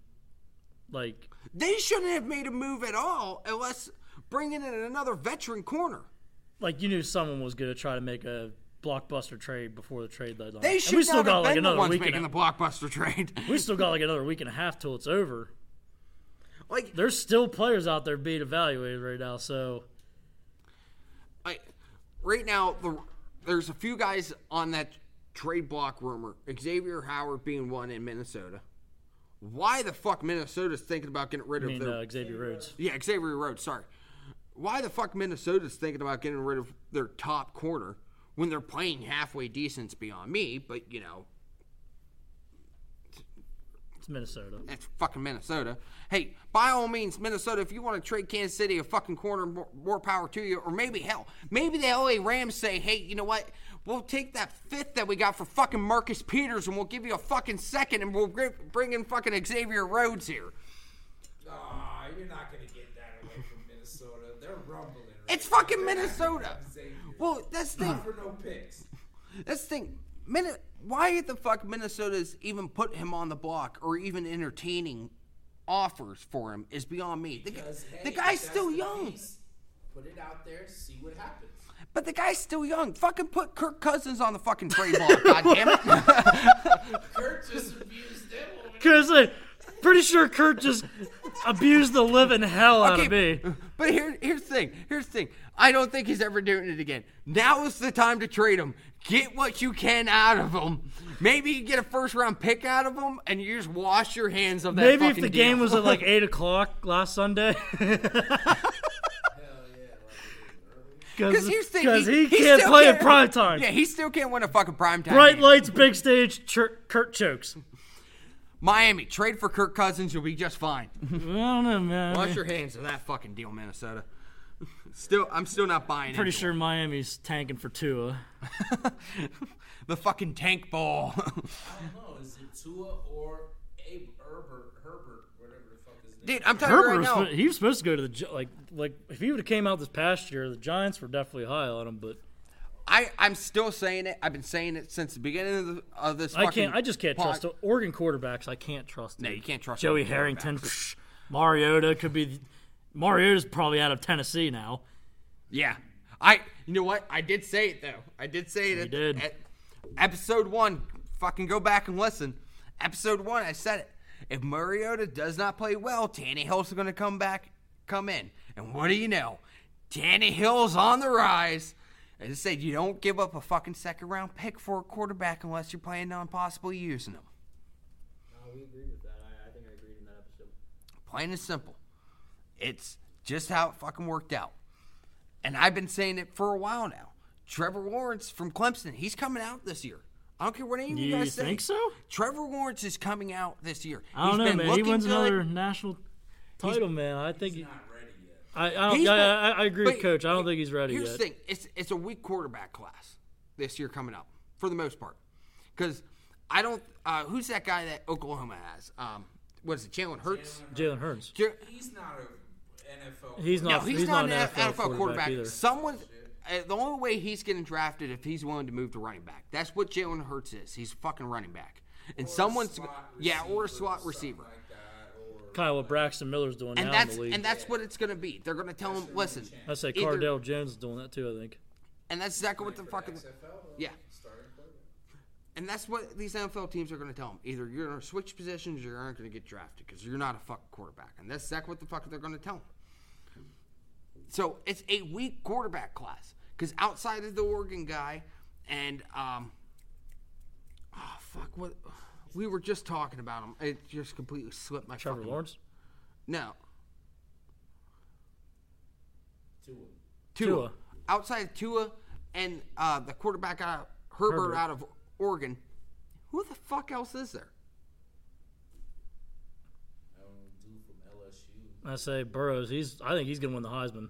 like They shouldn't have made a move at all unless bringing in another veteran corner. like you knew someone was gonna try to make a blockbuster trade before the trade deadline. They And should we still not got like another ones week. making And the blockbuster trade. we still got like another week and a half till it's over. like There's still players out there being evaluated right now. So like right now the, there's a few guys on that trade block rumor xavier howard being one in minnesota why the fuck minnesota's thinking about getting rid of mean their uh, Xavier Rhodes. yeah xavier rhodes sorry why the fuck minnesota's thinking about getting rid of their top corner when they're playing halfway decent's beyond me but you know It's Minnesota. It's fucking Minnesota. Hey, by all means, Minnesota, if you want to trade Kansas City a fucking corner, more, more power to you. Or maybe, hell, maybe the LA Rams say, hey, you know what? We'll take that fifth that we got for fucking Marcus Peters and we'll give you a fucking second and we'll bring in fucking Xavier Rhodes here. Nah, you're not gonna get that away from Minnesota. They're rumbling. Right It's fucking They're Minnesota. Gonna have Xavier. Well, that's the thing. Not for no picks. That's the thing. Min- why the fuck Minnesota's even put him on the block or even entertaining offers for him is beyond me. The, Because, hey, the if guy's still the young, case, Put it out there, see what happens. but the guy's still young. Fucking put Kirk Cousins on the fucking trade block. God damn it. Kurt just abused them. over Cause like, pretty sure Kurt just abused the living hell out of me. But here, here's the thing. Here's the thing. I don't think he's ever doing it again. Now is the time to trade him. Get what you can out of him. Maybe you get a first round pick out of him, and you just wash your hands of that. Maybe if the game was at like eight o'clock last Sunday. Because here's the thing. Because he, he can't play in can't- prime time. Yeah, he still can't win a fucking prime time. Bright game. lights, big stage, Chir- Kurt chokes. Miami, trade for Kirk Cousins, you'll be just fine. I don't know, man. Wash your hands of that fucking deal, Minnesota. Still, I'm still not buying. It. Pretty into sure. Miami's tanking for Tua. the fucking tank ball. I don't know. Is it Tua or Abe Herbert? Herbert, whatever the fuck his name. Dude, I'm telling you Herbert right now. sp- he was supposed to go to the Gi- like like if he would have came out this past year, the Giants were definitely high on him. But I, I'm still saying it. I've been saying it since the beginning of, the, of this. I can't. I just can't pod- trust the Oregon quarterbacks. I can't trust. No, them. you can't trust Joey Harrington, psh, Mariota could be. Mariota's probably out of Tennessee now. Yeah, I. You know what? I did say it though. I did say it. You at, did. At episode one. Fucking go back and listen. Episode one, I said it. If Mariota does not play well, Tannehill's going to come back, come in, and what do you know? Tannehill's on the rise. As I said, you don't give up a fucking second round pick for a quarterback unless you're planning on possibly using him. No, we agreed with that. I, I think I agreed in that episode. Plain and simple. It's just how it fucking worked out. And I've been saying it for a while now. Trevor Lawrence from Clemson, he's coming out this year. I don't care what any of you, You guys think so? Trevor Lawrence is coming out this year. I don't He's know, been man. He wins good. another national title, man. I think. He, Not ready yet. I, I don't. Been- I, I agree with Coach. I don't think he's ready Here's yet. the thing: it's it's a weak quarterback class this year coming up for the most part. Because I don't. Uh, who's that guy that Oklahoma has? Um, what is it? Jalen Hurts. Jalen Hurts. Ja- He's not a NFL. He's No, not. he's, he's not, an an NFL, quarterback, either. Someone, uh, the only way he's getting drafted if he's willing to move to running back. That's what Jalen Hurts is. He's a fucking running back, and someone's slot yeah, or a slot receiver. Like Kind of what Braxton Miller's doing And now that's in the league. and that's what it's gonna be. They're gonna tell him, listen, I say either- Cardale Jones is doing that too. I think. and that's exactly what the fucking XFL, yeah. starting quarterback. And that's what these NFL teams are going to tell him. Either you're going to switch positions or you aren't going to get drafted because you're not a fucking quarterback. And that's exactly what the fuck they're going to tell them. So it's a weak quarterback class because outside of the Oregon guy and um, oh fuck what we were just talking about him. It just completely slipped my Trevor fucking Lawrence. No, Tua. Tua. Tua. Outside of Tua and uh, the quarterback out of Herbert, Herbert. out of Oregon, who the fuck else is there? I don't know, dude from LSU. I say Burrows. He's. I think he's gonna win the Heisman.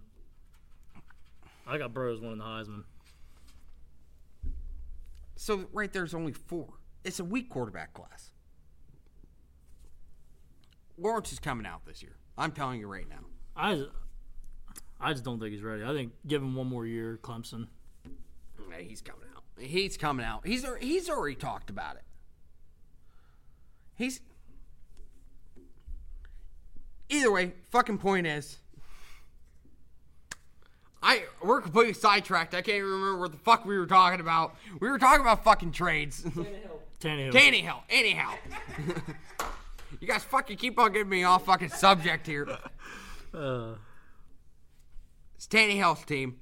I got Burrows winning the Heisman. So right there's only four. It's a weak quarterback class. Lawrence is coming out this year. I'm telling you right now. I. I just don't think he's ready. I think give him one more year, Clemson. Yeah, he's coming out. He's coming out. He's he's already talked about it. He's either way. Fucking point is, I we're completely sidetracked. I can't even remember what the fuck we were talking about. We were talking about fucking trades. Tannehill. Tannehill. Anyhow, you guys fucking keep on getting me off fucking subject here. Uh, It's Tannehill's team.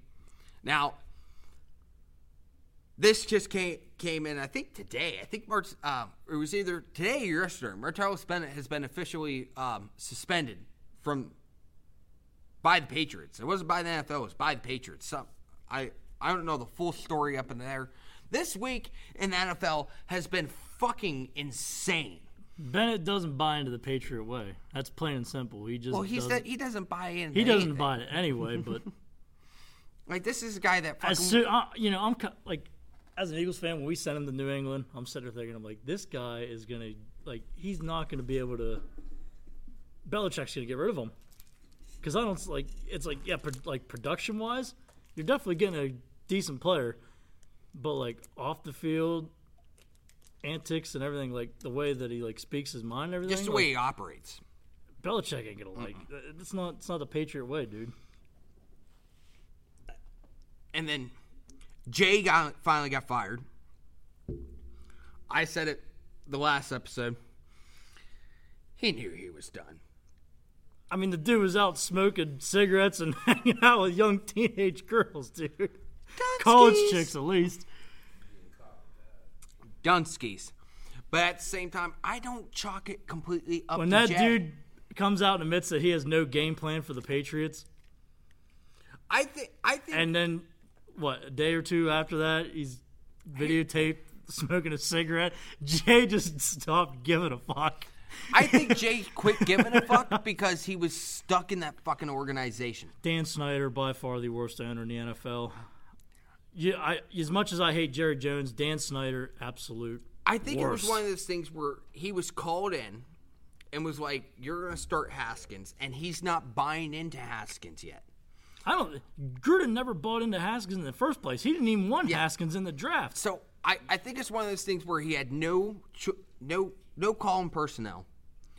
Now, this just came came in. I think today. I think March. Um, it was either today or yesterday. Martellus Bennett has been officially um, suspended from by the Patriots. It wasn't by the NFL. It was by the Patriots. So I I don't know the full story up in there. This week in the NFL has been fucking insane. Bennett doesn't buy into the Patriot way. That's plain and simple. He just Well, he doesn't, said he doesn't buy in. he doesn't anything. buy it anyway. But Like this is a guy that fucking. as soon, uh, you know, I'm like, as an Eagles fan, when we sent him to New England, I'm sitting there thinking, I'm like, this guy is gonna like, he's not gonna be able to. Belichick's gonna get rid of him because I don't like. It's like yeah, pro, like production wise, you're definitely getting a decent player, but like off the field. Antics and everything, like the way that he like speaks his mind, and everything. just the like, way he operates. Belichick ain't gonna like. Uh, it's not. It's not the Patriot way, dude. and then Jay got finally got fired. I said it the last episode. He knew he was done. I mean, the dude was out smoking cigarettes and hanging out with young teenage girls, dude. College chicks, at least. Dunskies. But at the same time, I don't chalk it completely up When to that Jay. dude comes out and admits that he has no game plan for the Patriots, I think I think and then what? A day or two after that, he's videotaped smoking a cigarette. Jay just stopped giving a fuck. I think Jay quit giving a fuck because he was stuck in that fucking organization. Dan Snyder, by far the worst owner in the NFL. Yeah, I, as much as I hate Jerry Jones, Dan Snyder, absolute. I think it was one of those things where he was called in and was like, "You're going to start Haskins," and he's not buying into Haskins yet. I don't. Gruden never bought into Haskins in the first place. He didn't even want Yeah. Haskins in the draft. So I, I think it's one of those things where he had no cho- no no call in personnel,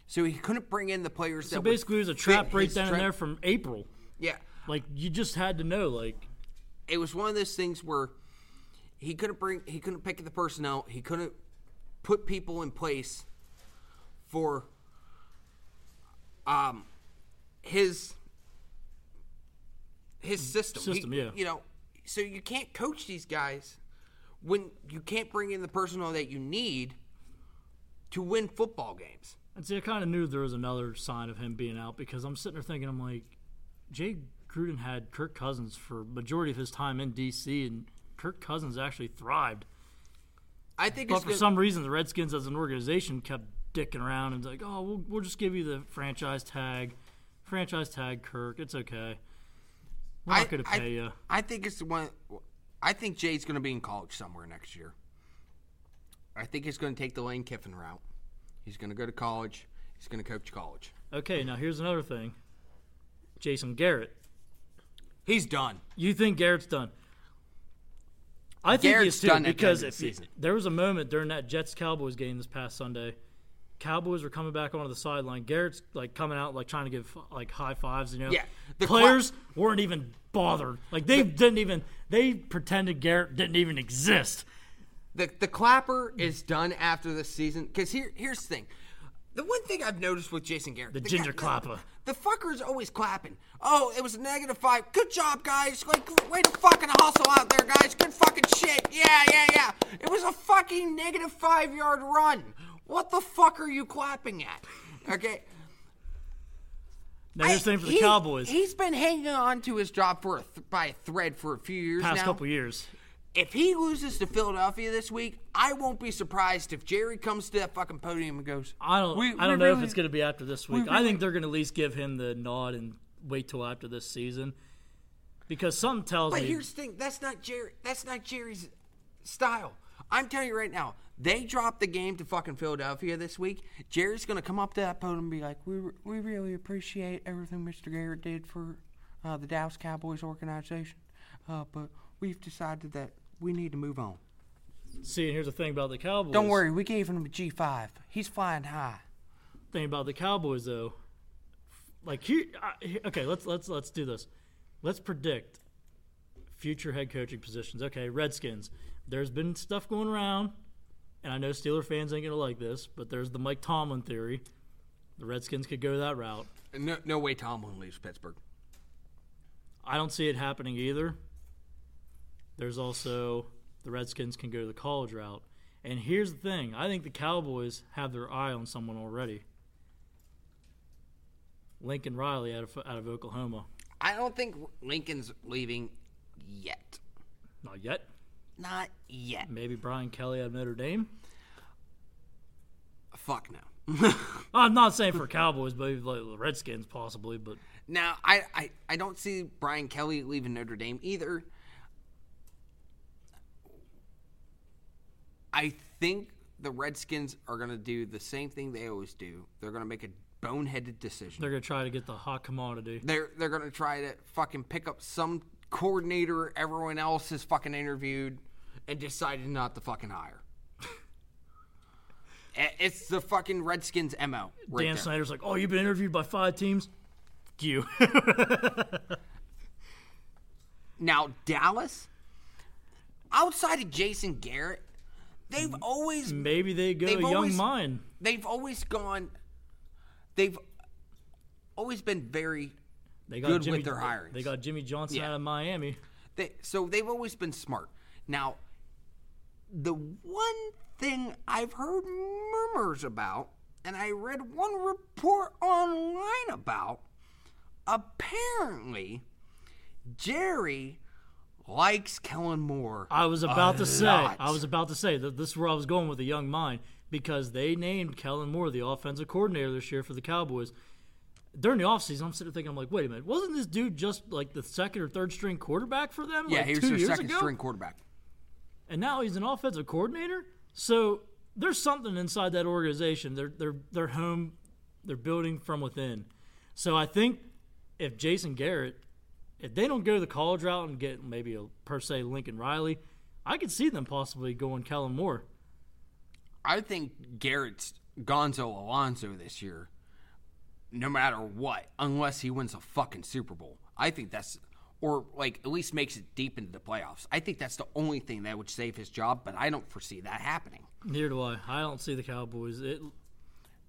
so he couldn't bring in the players. So basically, it was a trap right down trend. there from April. Yeah, Like you just had to know. Like it was one of those things where he couldn't bring he couldn't pick the personnel. He couldn't put people in place for um his his system. He- System, yeah. You know, so you can't coach these guys when you can't bring in the personnel that you need to win football games. And see, I kind of knew there was another sign of him being out because I'm sitting there thinking, I'm like, Jay Gruden had Kirk Cousins for majority of his time in DC, and Kirk Cousins actually thrived. I think But it's for gonna- some reason, the Redskins as an organization kept dicking around and like, oh, we'll, we'll just give you the franchise tag, franchise tag, Kirk. It's okay. We're not going to I, pay you. I think it's the one. I think Jay's going to be in college somewhere next year. I think he's going to take the Lane Kiffin route. He's going to go to college. He's going to coach college. Okay, now here's another thing. Jason Garrett. He's done. You think Garrett's done? I think Garrett's he's too done because if the he- there was a moment during that Jets Cowboys game this past Sunday, Cowboys were coming back onto the sideline. Garrett's like coming out like trying to give like high fives. You know, Yeah, the players weren't even bothered. Like they didn't even they pretended Garrett didn't even exist. The the clapper is done after the season. Because here here's the thing. The one thing I've noticed with Jason Garrett, The guy- ginger clapper. The, fucker's always clapping. Oh, it was a negative five. Good job, guys. Like, way to fucking hustle out there, guys. Good fucking shit. Yeah, yeah, yeah. It was a fucking negative five yard run. What the fuck are you clapping at? Okay. Now you're saying for the He- Cowboys He's been hanging on to his job for a th- by a thread for a few years past now. couple years. If he loses to Philadelphia this week, I won't be surprised if Jerry comes to that fucking podium and goes, I don't. "We- I don't know if it's going to be after this week. I think they're going to at least give him the nod and wait till after this season, because something tells But me But here's the thing: that's not Jerry. That's not Jerry's style. I'm telling you right now. They dropped the game to fucking Philadelphia this week. Jerry's gonna come up to that podium and be like, "We we really appreciate everything Mr. Garrett did for uh, the Dallas Cowboys organization, uh, but we've decided that we need to move on. See, and here's the thing about the Cowboys. Don't worry, we gave him a G5. He's flying high. Thing about the Cowboys, though, like here, here- okay, let's let's let's do this. Let's predict future head coaching positions. Okay, Redskins. There's been stuff going around, and I know Steeler fans ain't gonna like this, but there's the Mike Tomlin theory. The Redskins could go that route. No, no way Tomlin leaves Pittsburgh. I don't see it happening either. There's also the Redskins can go to the college route. And here's the thing I think the Cowboys have their eye on someone already. Lincoln Riley out of, out of Oklahoma. I don't think Lincoln's leaving yet. Not yet. Not yet. Maybe Brian Kelly out of Notre Dame. Fuck no. I'm not saying for Cowboys, but like the Redskins possibly. But Now, I, I, I don't see Brian Kelly leaving Notre Dame either. I think the Redskins are going to do the same thing they always do. They're going to make a boneheaded decision. they're gonna try to get the hot commodity. They're they're going to try to fucking pick up some coordinator everyone else has fucking interviewed and decided not to fucking hire. It's the fucking Redskins mo. Right Dan there. Snyder's like, "Oh, you've been interviewed by five teams." Fuck you. Now Dallas, outside of Jason Garrett, they've mm. always Maybe they go young always- mind. they've always gone. They've always been very. They got good Jimmy, with their hirings. They got Jimmy Johnson Yeah. out of Miami. They, so they've always been smart. Now, the one thing I've heard murmurs about, and I read one report online about, apparently, Jerry likes Kellen Moore. I was about to say. lot. I was about to say that this is where I was going with the young mind because they named Kellen Moore the offensive coordinator this year for the Cowboys. During the offseason, I'm sitting thinking, I'm like, wait a minute, wasn't this dude just like the second or third string quarterback for them? yeah, like he was two their second ago? string quarterback. and now he's an offensive coordinator. So there's something inside that organization. They're they're they're home. They're building from within. So I think if Jason Garrett, if they don't go the college route and get maybe a per se Lincoln Riley, I could see them possibly going Kellen Moore. I think Garrett's Gonzo Alonso this year, no matter what, unless he wins a fucking Super Bowl. I think that's, or like at least makes it deep into the playoffs. I think that's the only thing that would save his job, but I don't foresee that happening. Neither do I. I don't see the Cowboys. It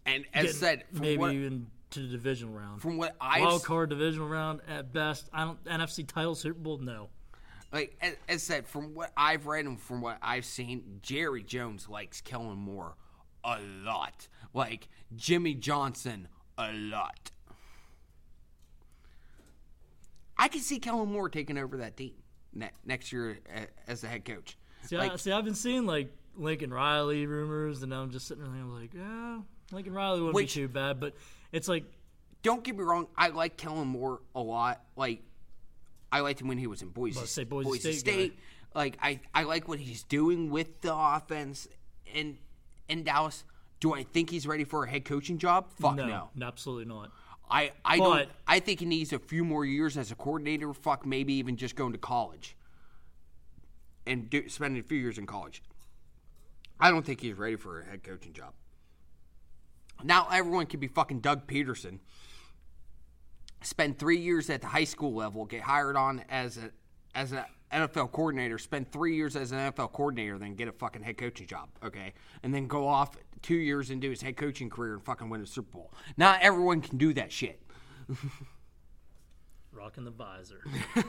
And as said, maybe what, even to the divisional round. from what I've Wild card divisional round at best. I don't NFC title Super Bowl. No. like as, as said, from what I've read and from what I've seen, Jerry Jones likes Kellen Moore a lot. Like Jimmy Johnson a lot. I can see Kellen Moore taking over that team ne- next year as the head coach. See, Like, I, see, I've been seeing like Lincoln Riley rumors, and I'm just sitting there thinking, like, yeah, Lincoln Riley wouldn't Which- be too bad, but it's like, don't get me wrong, I like Kellen Moore a lot. Like, I liked him when he was in Boise, say Boise State guy. Like, I, I like what he's doing with the offense in in Dallas. Do I think he's ready for a head coaching job? Fuck no, no. absolutely not. I, I But- don't. I think he needs a few more years as a coordinator. Fuck, maybe even just going to college and do, spending a few years in college. I don't think he's ready for a head coaching job. Now everyone can be fucking Doug Pederson. Spend three years at the high school level, get hired on as a as an NFL coordinator, spend three years as an NFL coordinator, then get a fucking head coaching job, okay? And then go off two years into his head coaching career and fucking win a Super Bowl. Not everyone can do that shit. Rocking the visor.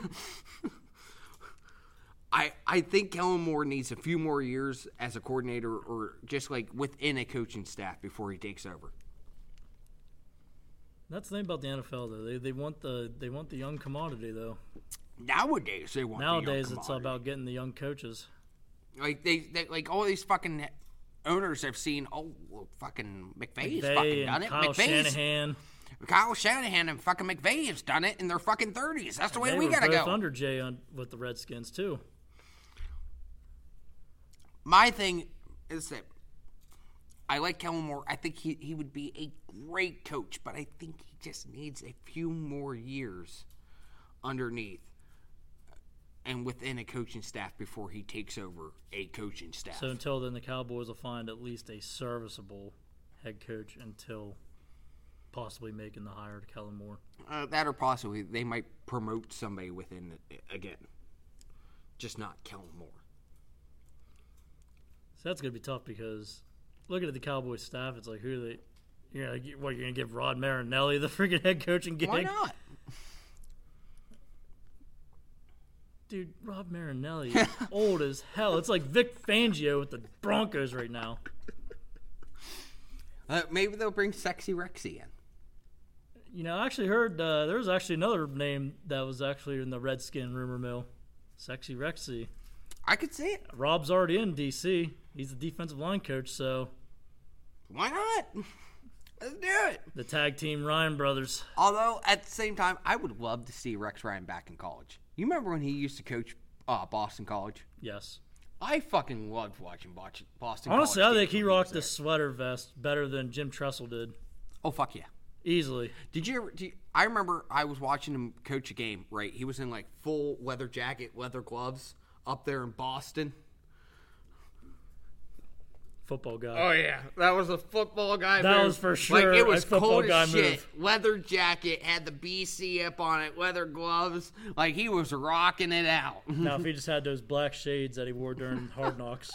I, I think Kellen Moore needs a few more years as a coordinator or just like within a coaching staff before he takes over. That's the thing about the NFL, though. They, they want the they want the young commodity, though. Nowadays they want the young Nowadays, it's all commodity. about getting the young coaches. like they, they like all these fucking owners have seen. Oh, well, fucking McVay's McVay fucking done it. Kyle McVay's, Shanahan. Kyle Shanahan and fucking McVay has done it in their fucking thirties. That's the way we gotta go. under Jay on, with the Redskins too. My thing is that I like Kellen Moore. I think he, he would be a great coach, but I think he just needs a few more years underneath and within a coaching staff before he takes over a coaching staff. So until then, the Cowboys will find at least a serviceable head coach until possibly making the hire to Kellen Moore. uh, that or possibly they might promote somebody within it again. Just not Kellen Moore. So that's gonna be tough because looking at the Cowboys staff, it's like who are they? You're gonna, what you're gonna give Rod Marinelli the freaking head coaching gig? Why not? Dude, Rob Marinelli is old as hell. It's like Vic Fangio with the Broncos right now. Uh, maybe they'll bring Sexy Rexy in. You know, I actually heard uh, there was actually another name that was actually in the Redskin rumor mill. Sexy Rexy. I could see it. Rob's already in DC. He's the defensive line coach, so Why not? Let's do it. the tag team Ryan brothers. Although at the same time, I would love to see Rex Ryan back in college. You remember when he used to coach uh, Boston College? Yes. I fucking loved watching Boston. Honestly, I College think he rocked the sweater vest better than Jim Tressel did. Oh fuck yeah! Easily. Did you ever? Do you, I remember I was watching him coach a game. Right, he was in like full leather jacket, leather gloves, up there in Boston. Football guy. Oh yeah, that was a football guy. That move. was for sure. Like it was football cold guy as shit. move. Leather jacket had the BC up on it, leather gloves. Like he was rocking it out. Now, if he just had those black shades that he wore during Hard Knocks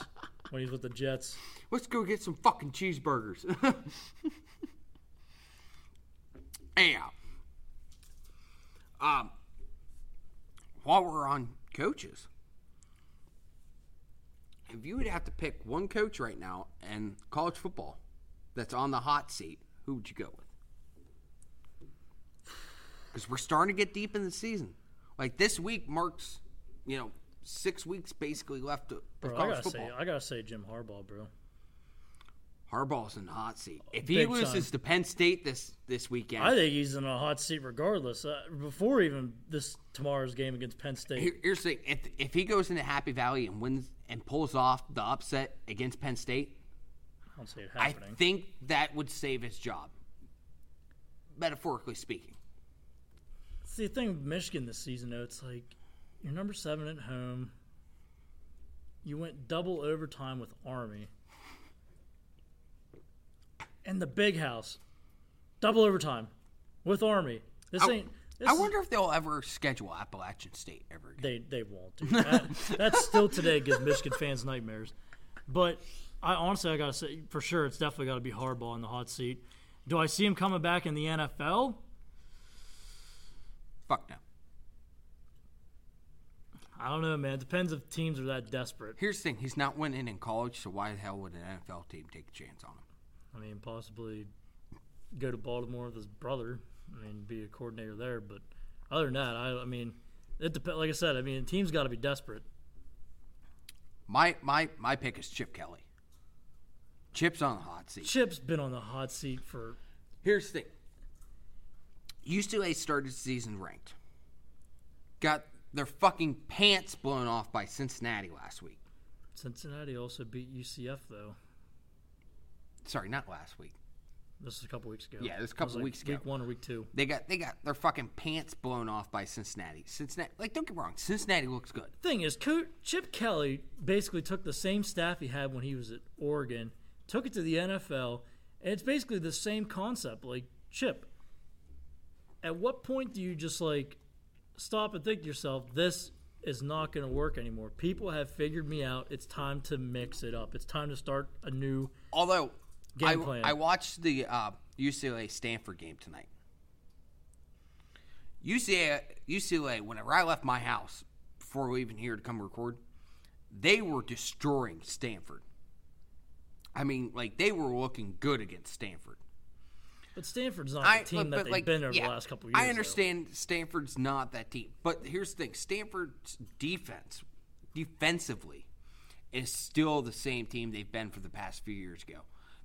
when he was with the Jets, Let's go get some fucking cheeseburgers. Anyhow, um, while we're on coaches, if you would have to pick one coach right now in college football that's on the hot seat, who would you go with? Because we're starting to get deep in the season. Like this week marks, you know, six weeks basically left of bro, I gotta football. say, I gotta say Jim Harbaugh, bro. Harbaugh's in the hot seat. If he Big loses time. to Penn State this this weekend, I think he's in a hot seat regardless. Uh, before even this tomorrow's game against Penn State, Here- here's the thing: if if he goes into Happy Valley and wins and pulls off the upset against Penn State, I don't see it happening. I think that would save his job, metaphorically speaking. See, the thing with Michigan this season, though, it's like you're number seven at home. You went double overtime with Army. And the big house. Double overtime with Army. This I, ain't. This I is- wonder if they'll ever schedule Appalachian State ever again. They they won't. That, that's still today gives Michigan fans nightmares. But I honestly I gotta say for sure it's definitely got to be Harbaugh in the hot seat. Do I see him coming back in the NFL? Fuck no. I don't know, man. It depends if teams are that desperate. Here's the thing: he's not winning in college, so why the hell would an NFL team take a chance on him? I mean, possibly go to Baltimore with his brother. I mean, be a coordinator there. But other than that, I, I mean, it depends. Like I said, I mean, the team's got to be desperate. My my my pick is Chip Kelly. Chip's on the hot seat. Chip's been on the hot seat for Here's the thing. UCLA started the season ranked. Got their fucking pants blown off by Cincinnati last week. Cincinnati. Also beat UCF though. Sorry, not last week. This is a couple weeks ago. Yeah, this is a couple was like weeks ago. Week one or week two. They got they got their fucking pants blown off by Cincinnati. Cincinnati, like don't get wrong, Cincinnati looks good. Thing is, Co- Chip Kelly basically took the same staff he had when he was at Oregon, took it to the NFL, and it's basically the same concept. Like Chip, at what point do you just like stop and think to yourself, this is not going to work anymore? People have figured me out. It's time to mix it up. It's time to start a new. Although I, plan. I watched the uh, UCLA Stanford game tonight. UCLA, UCLA, whenever I left my house before we even here to come record, they were destroying Stanford. I mean, like they were looking good against Stanford. But Stanford's not I, the team but- that they've like, been over yeah, the last couple of years. I though. understand Stanford's not that team, but here's the thing: Stanford's defense, defensively, is still the same team they've been for the past few years ago.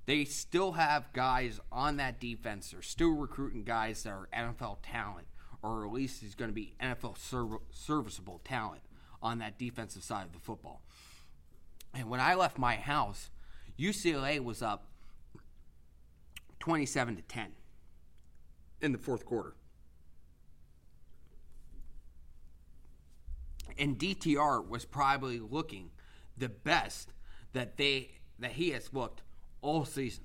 They still have guys on that defense. They're still recruiting guys that are NFL talent, or at least is going to be NFL serv- serviceable talent on that defensive side of the football. And when I left my house, UCLA was up 27 to 10 in the fourth quarter. And DTR was probably looking the best that they that he has looked all season.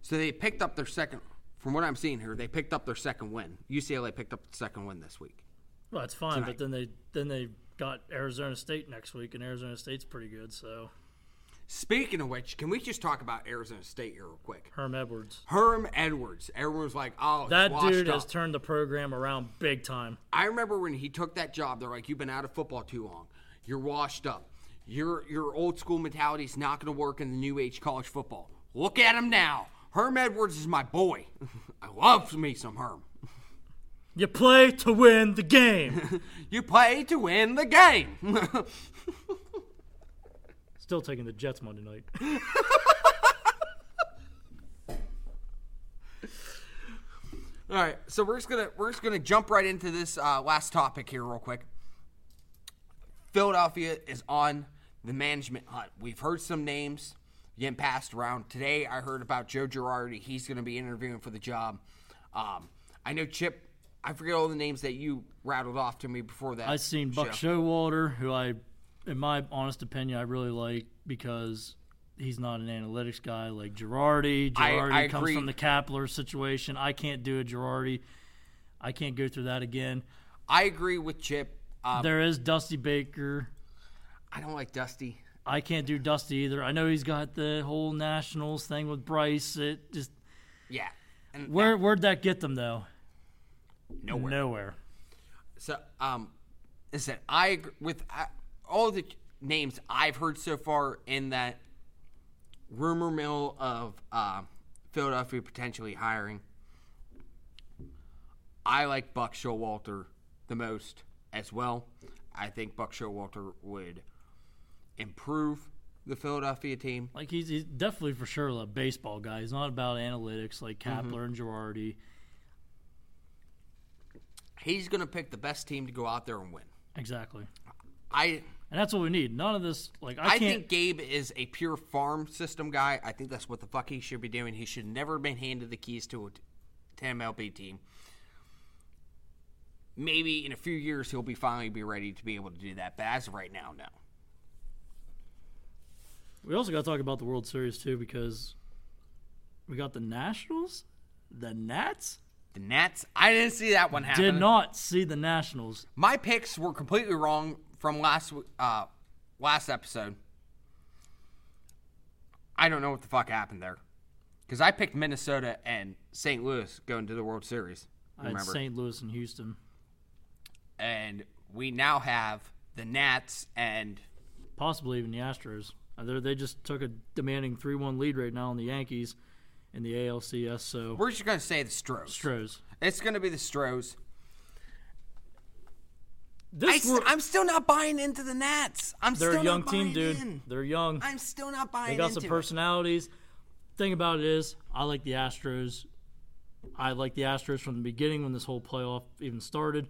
So they picked up their second from what I'm seeing here, they picked up their second win. UCLA picked up the second win this week. Well, it's fine, tonight. but then they then they got Arizona State next week, and Arizona State's pretty good. So Speaking of which, can we just talk about Arizona State here real quick? Herm Edwards, Herm Edwards. Everyone's like, "Oh, that dude has up. turned the program around big time. I remember when he took that job, they're like, "You've been out of football too long. You're washed up. Your your old school mentality is not going to work in the new age college football." Look at him now. Herm Edwards is my boy. I love me some Herm. You play to win the game. You play to win the game. Still taking the Jets Monday night. All right, so we're just gonna we're just gonna jump right into this uh, last topic here real quick. Philadelphia is on the management hunt. We've heard some names getting passed around today. I heard about Joe Girardi. He's going to be interviewing for the job. Um, I know Chip. I forget all the names that you rattled off to me before that. I've seen Buck show. Showalter, who I in my honest opinion, I really like because he's not an analytics guy like Girardi. I- Girardi I comes agree. from the Kapler situation. I can't do a Girardi. I can't go through that again. I agree with Chip. Um, there is Dusty Baker. I don't like Dusty. I can't do Dusty either. I know he's got the whole Nationals thing with Bryce. It just Yeah. And where where'd that get them though? nowhere. Nowhere. So, um, listen, I agree with uh, all the names I've heard so far in that rumor mill of uh, Philadelphia potentially hiring. I like Buck Showalter the most as well. I think Buck Showalter would improve the Philadelphia team. Like he's, he's definitely for sure a baseball guy. He's not about analytics like Kapler Mm-hmm. and Girardi. He's going to pick the best team to go out there and win. Exactly. I And that's what we need. None of this like I, I, think Gabe is a pure farm system guy. I think that's what the fuck he should be doing. He should never have been handed the keys to a to MLB team. Maybe in a few years he'll be finally be ready to be able to do that. But as of right now, no. we also got to talk about the World Series too because we got the Nationals, the Nats. The Nats, I didn't see that one happen. Did not see the Nationals. My picks were completely wrong from last uh, last episode. I don't know what the fuck happened there. Because I picked Minnesota and St. Louis going to the World Series. I had St. Louis and Houston. And we now have the Nats and possibly even the Astros. Uh, they're- They just took a demanding three-one lead right now on the Yankees in the ALCS. So we're just gonna say the Stros. Stros. It's gonna be the Stros. I This wor- I'm still not buying into the Nats. I'm they're a young team, dude. in. They're young. I'm still not buying. Into. They got some it. personalities. Thing about it is, I like the Astros. I like the Astros from the beginning when this whole playoff even started.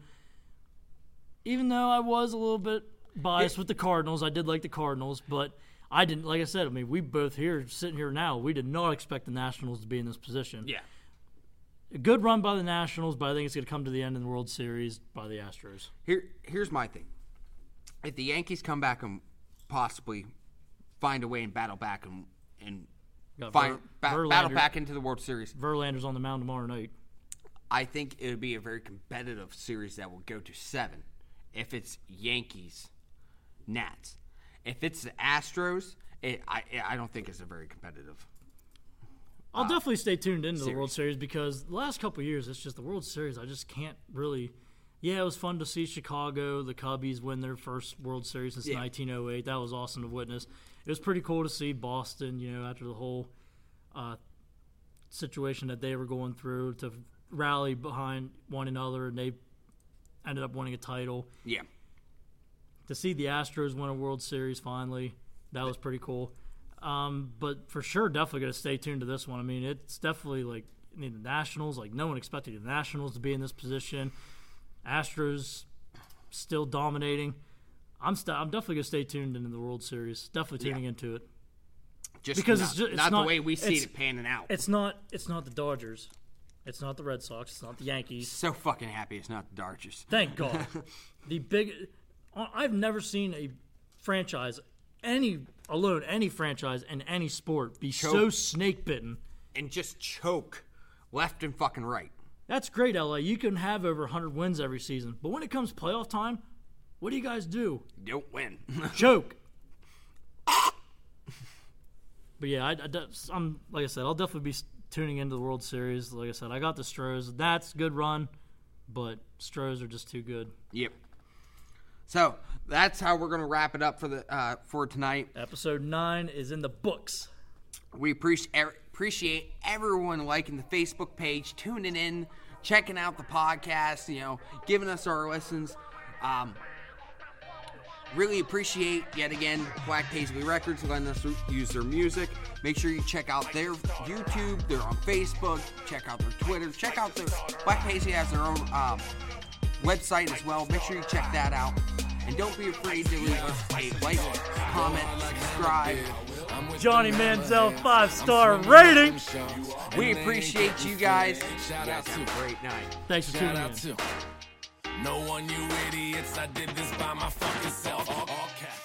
Even though I was a little bit biased with the Cardinals, I did like the Cardinals, but I didn't. Like I said, I mean, we both here sitting here now, we did not expect the Nationals to be in this position. Yeah. A good run by the Nationals, but I think it's going to come to the end in the World Series by the Astros. Here, here's my thing. If the Yankees come back and possibly find a way and battle back and and Got find Ver- ba- battle back into the World Series, Verlander's on the mound tomorrow night. I think it would be a very competitive series that will go to seven. If it's Yankees, Nats. If it's the Astros, it, I I don't think it's a very competitive. I'll definitely stay tuned into the. World Series because the last couple of years, it's just the World Series. I just can't really. Yeah, it was fun to see Chicago, the Cubbies, win their first World Series since Yeah. 1908. That was awesome to witness. It was pretty cool to see Boston, you know, after the whole uh, situation that they were going through, to rally behind one another, and they ended up winning a title. Yeah. to see the Astros win a World Series finally, that was pretty cool. Um, but for sure, definitely going to stay tuned to this one. I mean, it's definitely like I mean, the Nationals. Like no one expected the Nationals to be in this position. Astros still dominating. I'm st- I'm definitely going to stay tuned into the World Series. Definitely tuning Yeah. into it. Just Because not, it's ju- it's not, not- the way we see it panning out. It's not it's not the Dodgers. It's not the Red Sox. It's not the Yankees. so fucking happy it's not the Dodgers. Thank God. the big. I've never seen a franchise, any alone, any franchise in any sport, be so snake bitten. And just choke left and fucking right. That's great, LA. You can have over 100 wins every season, but when it comes playoff time, what do you guys do? Don't win. Choke. but yeah, I, am like I said, I'll definitely be tuning into the World Series. Like I said, I got the Stros. That's good run, but Stros are just too good. yep. So that's how we're gonna wrap it up for the uh, for tonight. Episode nine is in the books. We appreciate appreciate everyone liking the Facebook page, tuning in, checking out the podcast, you know, giving us our listens. Um, really appreciate yet again Black Paisley Records letting us use their music. Make sure you check out their YouTube. They're on Facebook. Check out their Twitter. Check out their Black Paisley has their own um, website as well. Make sure you check that out. And don't be afraid to leave us a like, comment, subscribe. Johnny Manziel five star rating. We appreciate you guys. You guys have a great night. Thanks for tuning in. No one, you idiots, I did this by my fucking self. All, all caps.